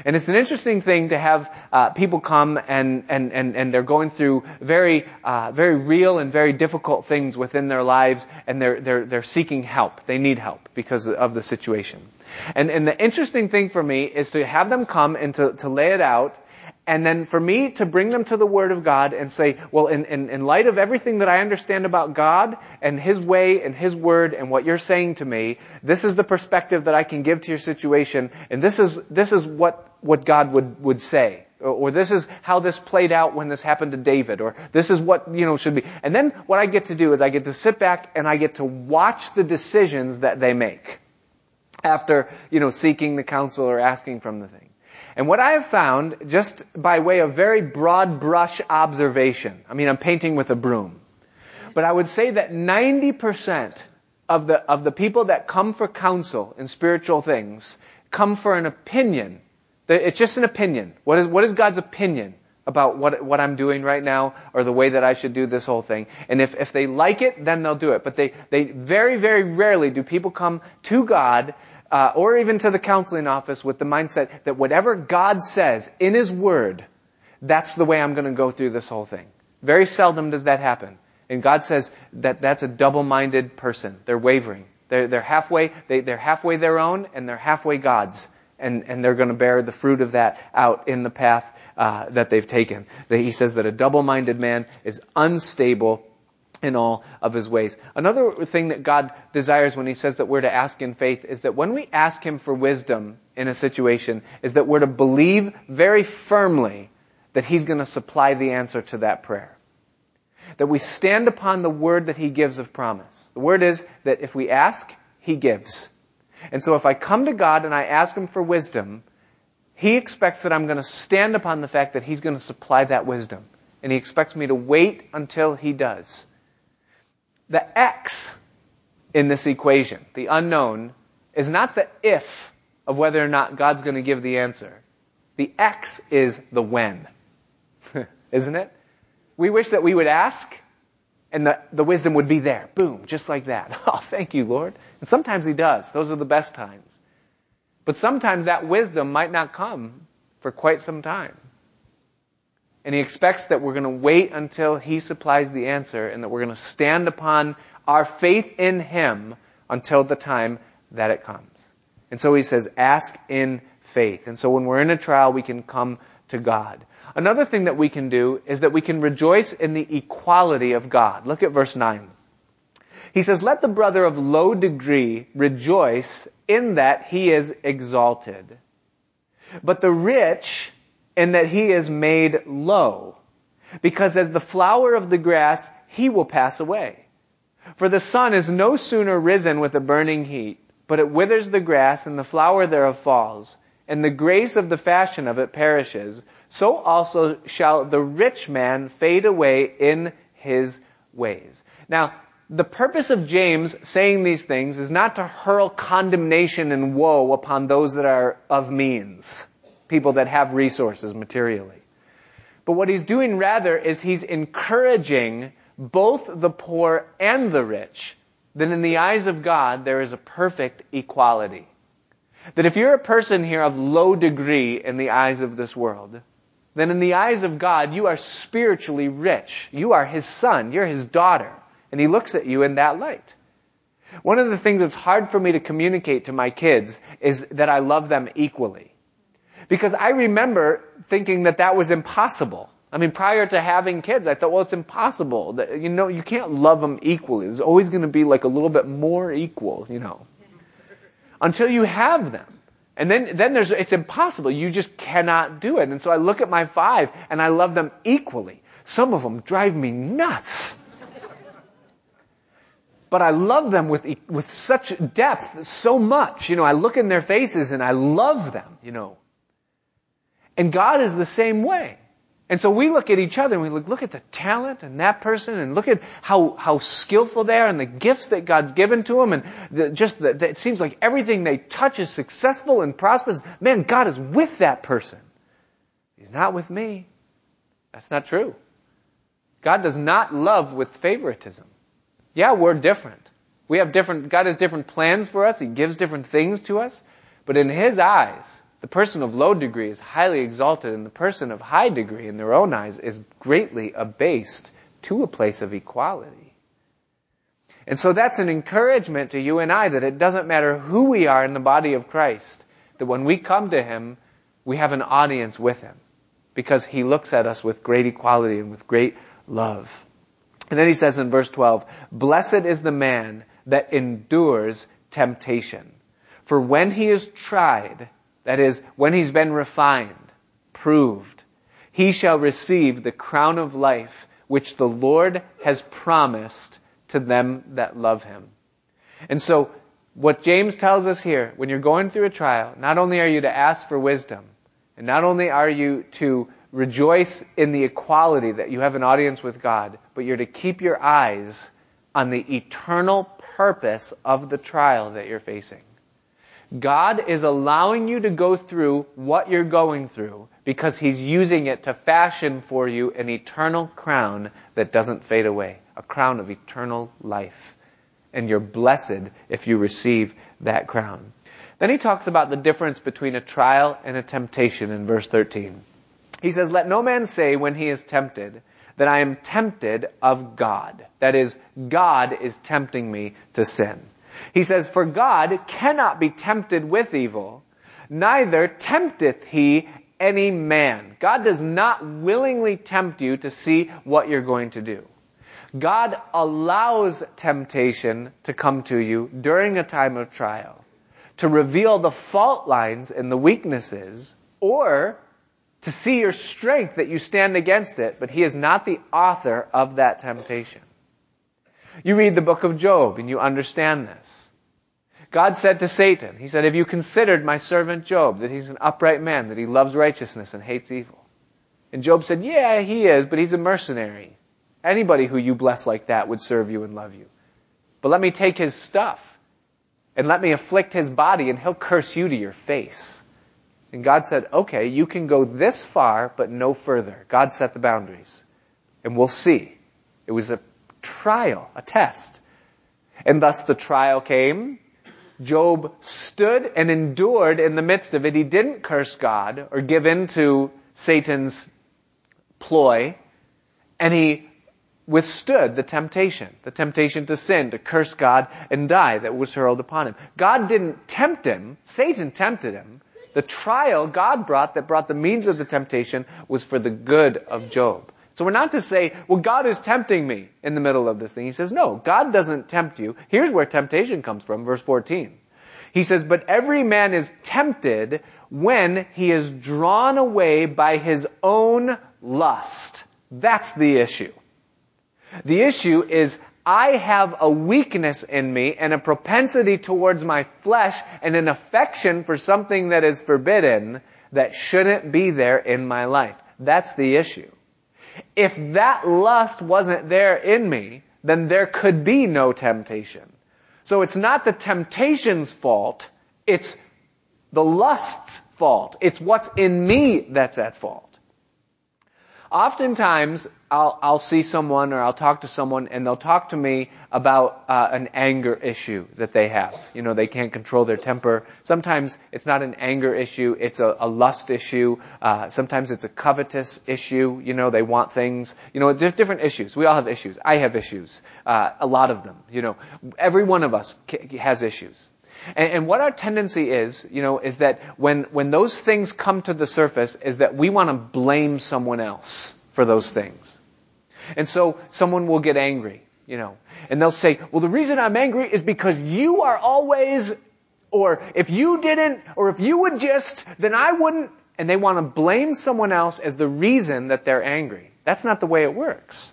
And it's an interesting thing to have uh, people come and, and, and, and they're going through very, uh, very real and very difficult things within their lives and they're, they're, they're seeking help. They need help because of the situation. And, and the interesting thing for me is to have them come and to, to lay it out and then for me to bring them to the Word of God and say, well, in, in, in, light of everything that I understand about God and His way and His Word and what you're saying to me, this is the perspective that I can give to your situation, and this is, this is what, what God would, would say. Or, or this is how this played out when this happened to David, or this is what, you know, should be. And then what I get to do is I get to sit back and I get to watch the decisions that they make after, you know, seeking the counsel or asking from the thing. And what I have found, just by way of very broad brush observation, I mean, I'm painting with a broom, but I would say that 90% of the, of the people that come for counsel in spiritual things come for an opinion. It's just an opinion. What is, what is God's opinion about what, what I'm doing right now or the way that I should do this whole thing? And if, if they like it, then they'll do it. But they, they very, very rarely do people come to God uh, or even to the counseling office with the mindset that whatever God says in His Word, that's the way I'm going to go through this whole thing. Very seldom does that happen. And God says that that's a double-minded person. They're wavering. They're, they're halfway, they, they're halfway their own and they're halfway God's. And, and they're going to bear the fruit of that out in the path uh, that they've taken. He says that a double-minded man is unstable in all of his ways. Another thing that God desires when he says that we're to ask in faith is that when we ask him for wisdom in a situation, is that we're to believe very firmly that he's going to supply the answer to that prayer. That we stand upon the word that he gives of promise. The word is that if we ask, he gives. And so if I come to God and I ask him for wisdom, he expects that I'm going to stand upon the fact that he's going to supply that wisdom. And he expects me to wait until he does. The X in this equation, the unknown, is not the if of whether or not God's going to give the answer. The X is the when. Isn't it? We wish that we would ask and the, the wisdom would be there. Boom, just like that. Oh, thank you, Lord. And sometimes He does. Those are the best times. But sometimes that wisdom might not come for quite some time. And he expects that we're going to wait until he supplies the answer and that we're going to stand upon our faith in him until the time that it comes. And so he says, ask in faith. And so when we're in a trial, we can come to God. Another thing that we can do is that we can rejoice in the equality of God. Look at verse 9. He says, let the brother of low degree rejoice in that he is exalted. But the rich in that he is made low. Because as the flower of the grass, he will pass away. For the sun is no sooner risen with a burning heat, but it withers the grass and the flower thereof falls, and the grace of the fashion of it perishes. So also shall the rich man fade away in his ways. Now, the purpose of James saying these things is not to hurl condemnation and woe upon those that are of means people that have resources materially. But what he's doing rather is he's encouraging both the poor and the rich that in the eyes of God there is a perfect equality. That if you're a person here of low degree in the eyes of this world, then in the eyes of God you are spiritually rich. You are His son. You're His daughter. And He looks at you in that light. One of the things that's hard for me to communicate to my kids is that I love them equally. Because I remember thinking that that was impossible. I mean, prior to having kids, I thought, well, it's impossible. That, you know, you can't love them equally. There's always going to be like a little bit more equal, you know. Until you have them. And then, then there's, it's impossible. You just cannot do it. And so I look at my five and I love them equally. Some of them drive me nuts. but I love them with, with such depth, so much. You know, I look in their faces and I love them, you know. And God is the same way. And so we look at each other and we look, look at the talent and that person and look at how, how skillful they are and the gifts that God's given to them and the, just the, it seems like everything they touch is successful and prosperous. Man, God is with that person. He's not with me. That's not true. God does not love with favoritism. Yeah, we're different. We have different, God has different plans for us. He gives different things to us. But in His eyes, the person of low degree is highly exalted, and the person of high degree, in their own eyes, is greatly abased to a place of equality. And so that's an encouragement to you and I that it doesn't matter who we are in the body of Christ, that when we come to Him, we have an audience with Him. because he looks at us with great equality and with great love. And then he says in verse 12, Blessed is the man that endures temptation. For when he is tried, that is, when he's been refined, proved, he shall receive the crown of life which the Lord has promised to them that love him. And so, what James tells us here, when you're going through a trial, not only are you to ask for wisdom, and not only are you to rejoice in the equality that you have an audience with God, but you're to keep your eyes on the eternal purpose of the trial that you're facing. God is allowing you to go through what you're going through because He's using it to fashion for you an eternal crown that doesn't fade away, a crown of eternal life. And you're blessed if you receive that crown. Then he talks about the difference between a trial and a temptation in verse 13. He says, Let no man say when he is tempted that I am tempted of God. That is, God is tempting me to sin. He says, For God cannot be tempted with evil, neither tempteth he any man. God does not willingly tempt you to see what you're going to do. God allows temptation to come to you during a time of trial to reveal the fault lines and the weaknesses or to see your strength that you stand against it, but he is not the author of that temptation. You read the book of Job and you understand this. God said to Satan, He said, Have you considered my servant Job, that he's an upright man, that he loves righteousness and hates evil? And Job said, Yeah, he is, but he's a mercenary. Anybody who you bless like that would serve you and love you. But let me take his stuff and let me afflict his body and he'll curse you to your face. And God said, okay, you can go this far, but no further. God set the boundaries. And we'll see. It was a trial, a test. And thus the trial came. Job stood and endured in the midst of it. He didn't curse God or give in to Satan's ploy. And he withstood the temptation, the temptation to sin, to curse God and die that was hurled upon him. God didn't tempt him. Satan tempted him. The trial God brought that brought the means of the temptation was for the good of Job. So we're not to say, well, God is tempting me in the middle of this thing. He says, no, God doesn't tempt you. Here's where temptation comes from, verse 14. He says, but every man is tempted when he is drawn away by his own lust. That's the issue. The issue is I have a weakness in me and a propensity towards my flesh and an affection for something that is forbidden that shouldn't be there in my life. That's the issue. If that lust wasn't there in me, then there could be no temptation. So it's not the temptation's fault, it's the lust's fault. It's what's in me that's at fault. Oftentimes, I'll, I'll see someone or I'll talk to someone and they'll talk to me about uh, an anger issue that they have. You know, they can't control their temper. Sometimes it's not an anger issue, it's a, a lust issue. Uh, sometimes it's a covetous issue. You know, they want things. You know, there's different issues. We all have issues. I have issues. Uh, a lot of them. You know, every one of us has issues. And, and, what our tendency is, you know, is that when, when those things come to the surface is that we want to blame someone else for those things. And so someone will get angry, you know, and they'll say, well, the reason I'm angry is because you are always, or if you didn't, or if you would just, then I wouldn't, and they want to blame someone else as the reason that they're angry. That's not the way it works.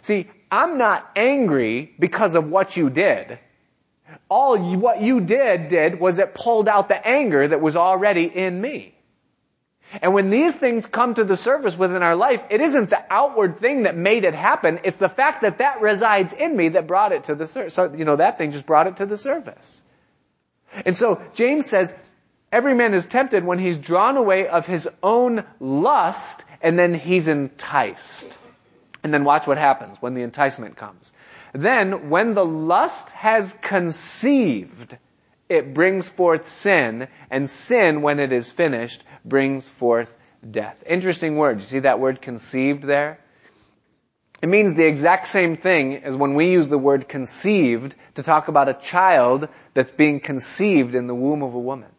See, I'm not angry because of what you did all you, what you did did was it pulled out the anger that was already in me. And when these things come to the surface within our life, it isn't the outward thing that made it happen. It's the fact that that resides in me that brought it to the surface. So, you know, that thing just brought it to the surface. And so James says, every man is tempted when he's drawn away of his own lust and then he's enticed. And then watch what happens when the enticement comes. Then, when the lust has conceived, it brings forth sin, and sin, when it is finished, brings forth death. Interesting word. You see that word conceived there? It means the exact same thing as when we use the word conceived to talk about a child that's being conceived in the womb of a woman.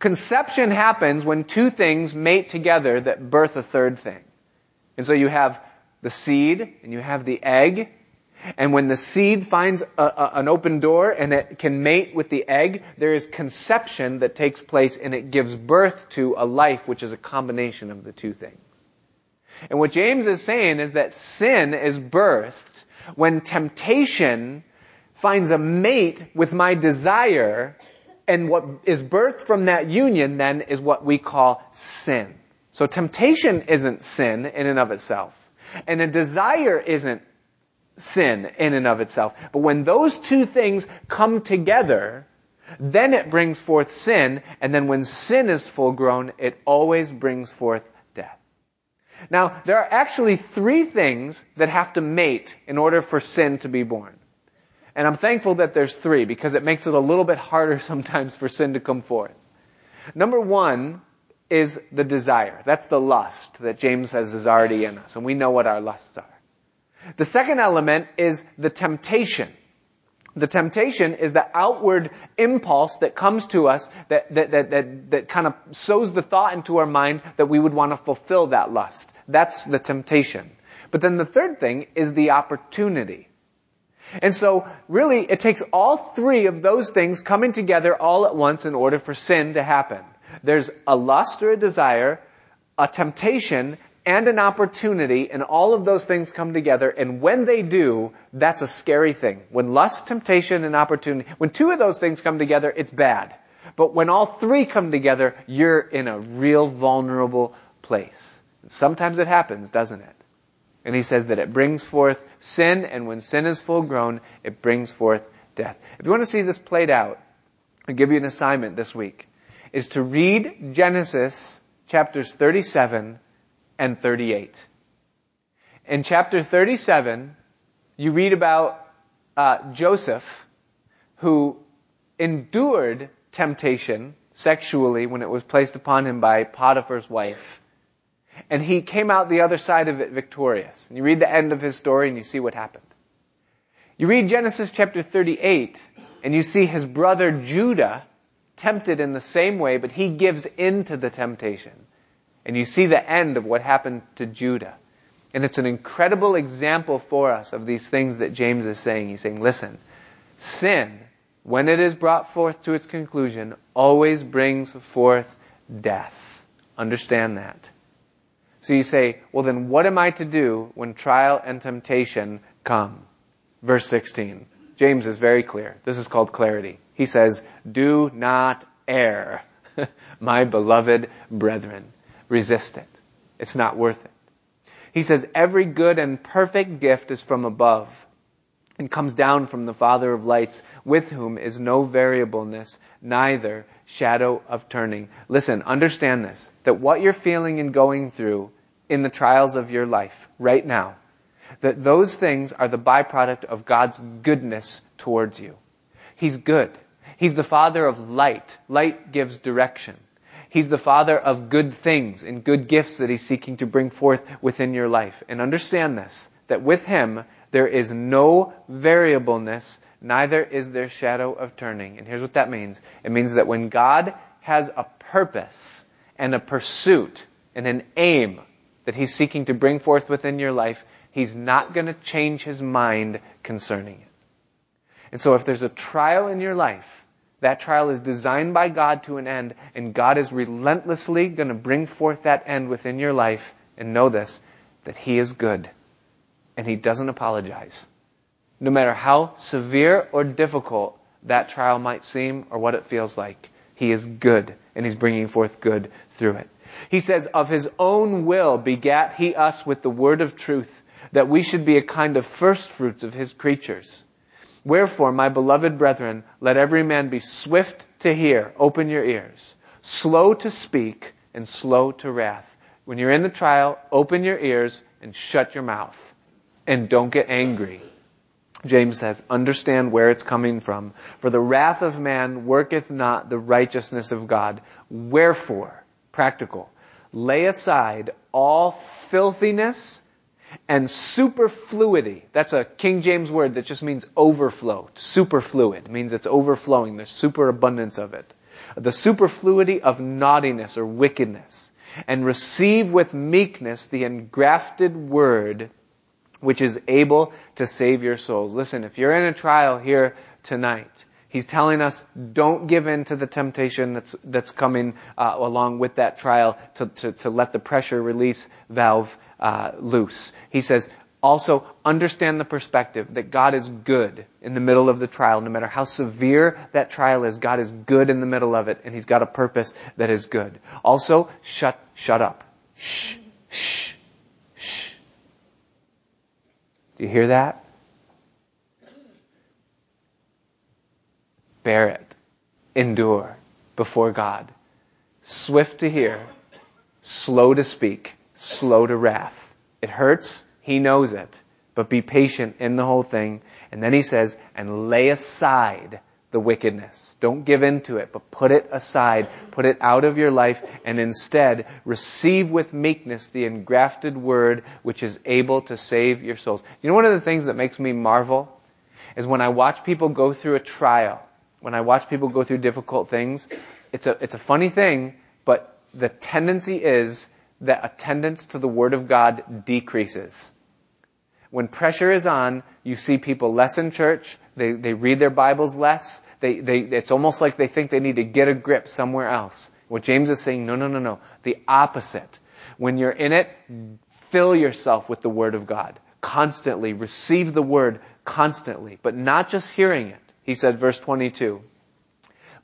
Conception happens when two things mate together that birth a third thing. And so you have the seed and you have the egg. And when the seed finds a, a, an open door and it can mate with the egg, there is conception that takes place and it gives birth to a life which is a combination of the two things. And what James is saying is that sin is birthed when temptation finds a mate with my desire and what is birthed from that union then is what we call sin. So temptation isn't sin in and of itself. And a desire isn't sin in and of itself. But when those two things come together, then it brings forth sin, and then when sin is full grown, it always brings forth death. Now, there are actually three things that have to mate in order for sin to be born. And I'm thankful that there's three because it makes it a little bit harder sometimes for sin to come forth. Number one is the desire. That's the lust that James says is already in us, and we know what our lusts are. The second element is the temptation. The temptation is the outward impulse that comes to us that, that, that, that, that kind of sows the thought into our mind that we would want to fulfill that lust. That's the temptation. But then the third thing is the opportunity. And so really it takes all three of those things coming together all at once in order for sin to happen. There's a lust or a desire, a temptation, and an opportunity, and all of those things come together, and when they do, that's a scary thing. When lust, temptation, and opportunity, when two of those things come together, it's bad. But when all three come together, you're in a real vulnerable place. Sometimes it happens, doesn't it? And he says that it brings forth sin, and when sin is full grown, it brings forth death. If you want to see this played out, I'll give you an assignment this week is to read Genesis chapters 37 and 38. In chapter 37, you read about uh, Joseph who endured temptation sexually when it was placed upon him by Potiphar's wife. And he came out the other side of it victorious. And you read the end of his story and you see what happened. You read Genesis chapter 38 and you see his brother Judah tempted in the same way, but he gives in to the temptation. And you see the end of what happened to Judah. And it's an incredible example for us of these things that James is saying. He's saying, listen, sin, when it is brought forth to its conclusion, always brings forth death. Understand that. So you say, well then what am I to do when trial and temptation come? Verse 16. James is very clear. This is called clarity. He says, do not err, my beloved brethren. Resist it. It's not worth it. He says, every good and perfect gift is from above and comes down from the Father of lights, with whom is no variableness, neither shadow of turning. Listen, understand this, that what you're feeling and going through in the trials of your life right now, that those things are the byproduct of God's goodness towards you. He's good. He's the Father of light. Light gives direction. He's the Father of good things and good gifts that He's seeking to bring forth within your life. And understand this, that with Him, there is no variableness, neither is there shadow of turning. And here's what that means. It means that when God has a purpose and a pursuit and an aim that He's seeking to bring forth within your life, He's not going to change His mind concerning it. And so if there's a trial in your life, that trial is designed by God to an end, and God is relentlessly going to bring forth that end within your life. And know this, that He is good. And He doesn't apologize. No matter how severe or difficult that trial might seem or what it feels like, He is good, and He's bringing forth good through it. He says, of His own will begat He us with the word of truth, that we should be a kind of first fruits of His creatures. Wherefore, my beloved brethren, let every man be swift to hear, open your ears, slow to speak, and slow to wrath. When you're in the trial, open your ears and shut your mouth. And don't get angry. James says, understand where it's coming from. For the wrath of man worketh not the righteousness of God. Wherefore, practical, lay aside all filthiness and superfluity. That's a King James word that just means overflow. Superfluid means it's overflowing. There's superabundance of it. the superfluity of naughtiness or wickedness, and receive with meekness the engrafted word which is able to save your souls. Listen, if you're in a trial here tonight, He's telling us don't give in to the temptation that's, that's coming uh, along with that trial to, to, to, let the pressure release valve uh, loose. He says also understand the perspective that God is good in the middle of the trial. No matter how severe that trial is, God is good in the middle of it and He's got a purpose that is good. Also, shut, shut up. Shh, shh, shh. Do you hear that? bear it, endure before God. Swift to hear, slow to speak, slow to wrath. It hurts, he knows it, but be patient in the whole thing. And then he says, and lay aside the wickedness. Don't give in to it, but put it aside, put it out of your life, and instead receive with meekness the engrafted word which is able to save your souls. You know one of the things that makes me marvel is when I watch people go through a trial when I watch people go through difficult things, it's a, it's a funny thing, but the tendency is that attendance to the Word of God decreases. When pressure is on, you see people less in church, they, they read their Bibles less, they, they, it's almost like they think they need to get a grip somewhere else. What James is saying, no, no, no, no. The opposite. When you're in it, fill yourself with the Word of God. Constantly. Receive the Word constantly. But not just hearing it. He said, verse 22,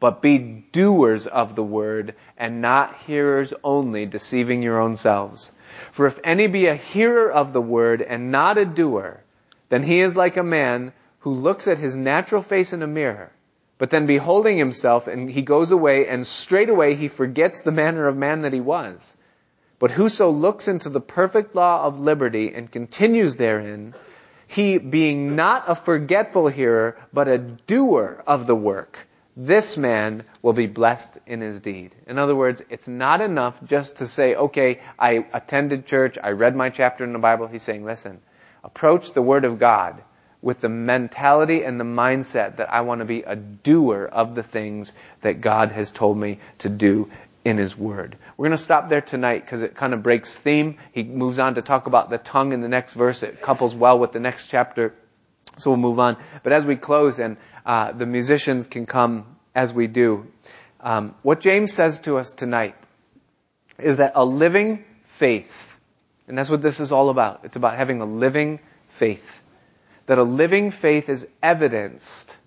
but be doers of the word and not hearers only, deceiving your own selves. For if any be a hearer of the word and not a doer, then he is like a man who looks at his natural face in a mirror, but then beholding himself and he goes away and straightway he forgets the manner of man that he was. But whoso looks into the perfect law of liberty and continues therein, he being not a forgetful hearer, but a doer of the work, this man will be blessed in his deed. In other words, it's not enough just to say, okay, I attended church, I read my chapter in the Bible. He's saying, listen, approach the Word of God with the mentality and the mindset that I want to be a doer of the things that God has told me to do in His Word. We're going to stop there tonight because it kind of breaks theme. He moves on to talk about the tongue in the next verse. It couples well with the next chapter. So we'll move on. But as we close and uh, the musicians can come as we do, um, what James says to us tonight is that a living faith, and that's what this is all about. It's about having a living faith. That a living faith is evidenced,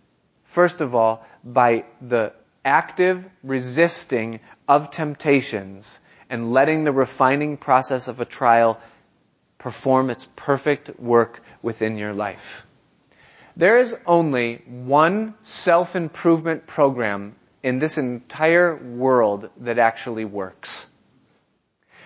first of all, by the active resisting of temptations and letting the refining process of a trial perform its perfect work within your life. There is only one self-improvement program in this entire world that actually works.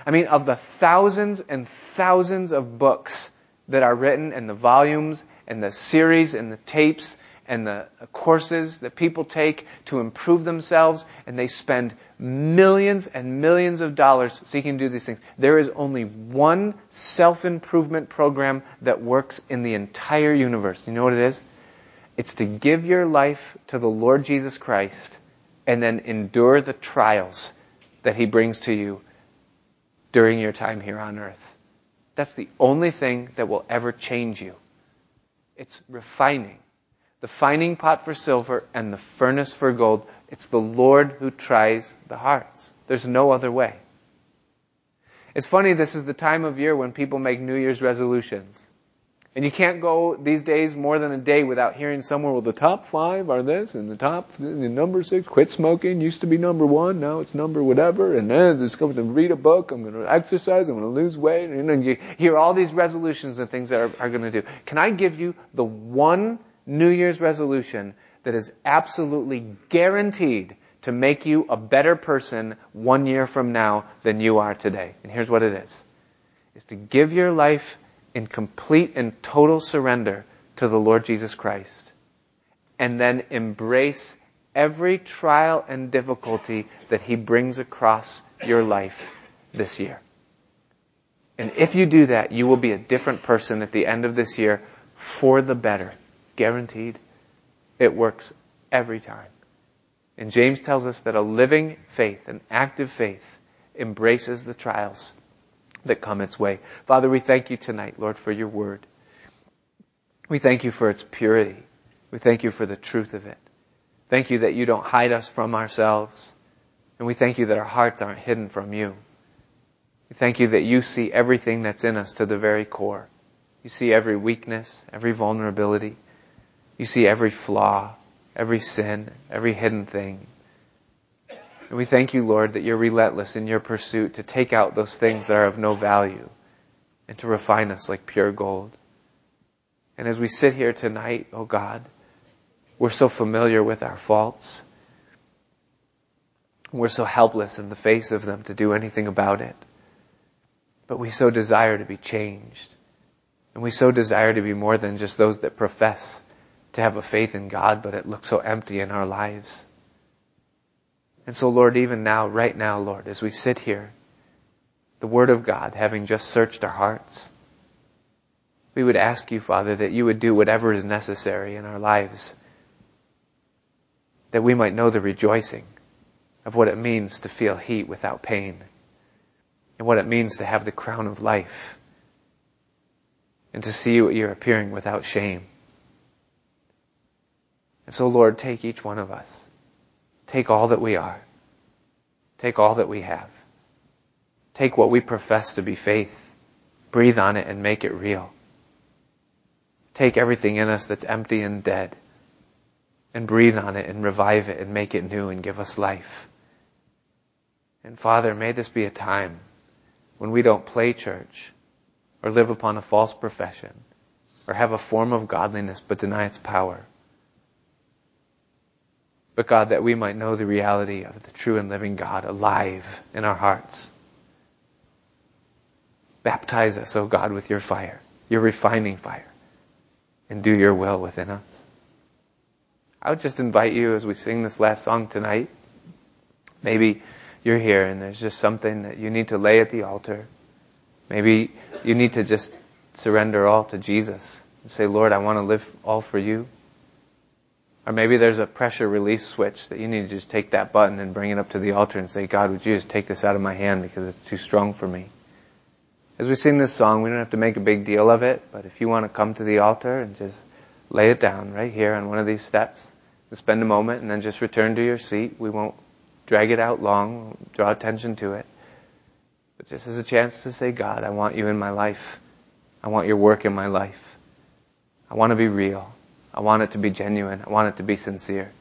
I mean, of the thousands and thousands of books that are written and the volumes and the series and the tapes and the courses that people take to improve themselves, and they spend millions and millions of dollars seeking to do these things. There is only one self-improvement program that works in the entire universe. You know what it is? It's to give your life to the Lord Jesus Christ and then endure the trials that He brings to you during your time here on earth. That's the only thing that will ever change you. It's refining the fining pot for silver and the furnace for gold. It's the Lord who tries the hearts. There's no other way. It's funny, this is the time of year when people make New Year's resolutions. And you can't go these days more than a day without hearing somewhere, well, the top five are this, and the top, the number six, quit smoking, used to be number one, now it's number whatever, and then it's going to read a book, I'm going to exercise, I'm going to lose weight, and you hear all these resolutions and things that are, are going to do. Can I give you the one New Year's resolution that is absolutely guaranteed to make you a better person one year from now than you are today. And here's what it is. Is to give your life in complete and total surrender to the Lord Jesus Christ. And then embrace every trial and difficulty that He brings across your life this year. And if you do that, you will be a different person at the end of this year for the better. Guaranteed. It works every time. And James tells us that a living faith, an active faith, embraces the trials that come its way. Father, we thank you tonight, Lord, for your word. We thank you for its purity. We thank you for the truth of it. Thank you that you don't hide us from ourselves. And we thank you that our hearts aren't hidden from you. We thank you that you see everything that's in us to the very core. You see every weakness, every vulnerability. You see every flaw, every sin, every hidden thing. And we thank you, Lord, that you're relentless in your pursuit to take out those things that are of no value and to refine us like pure gold. And as we sit here tonight, oh God, we're so familiar with our faults. We're so helpless in the face of them to do anything about it. But we so desire to be changed. And we so desire to be more than just those that profess to have a faith in God, but it looks so empty in our lives. And so Lord, even now, right now, Lord, as we sit here, the Word of God having just searched our hearts, we would ask you, Father, that you would do whatever is necessary in our lives, that we might know the rejoicing of what it means to feel heat without pain, and what it means to have the crown of life, and to see what you're appearing without shame. And so, Lord, take each one of us. Take all that we are. Take all that we have. Take what we profess to be faith. Breathe on it and make it real. Take everything in us that's empty and dead and breathe on it and revive it and make it new and give us life. And Father, may this be a time when we don't play church or live upon a false profession or have a form of godliness but deny its power but God, that we might know the reality of the true and living God alive in our hearts. Baptize us, O oh God, with your fire, your refining fire, and do your will within us. I would just invite you as we sing this last song tonight. Maybe you're here and there's just something that you need to lay at the altar. Maybe you need to just surrender all to Jesus and say, Lord, I want to live all for you. Or maybe there's a pressure release switch that you need to just take that button and bring it up to the altar and say, God, would you just take this out of my hand because it's too strong for me. As we sing this song, we don't have to make a big deal of it, but if you want to come to the altar and just lay it down right here on one of these steps, to spend a moment and then just return to your seat. We won't drag it out long, draw attention to it. But just as a chance to say, God, I want you in my life. I want your work in my life. I want to be real. I want it to be genuine. I want it to be sincere.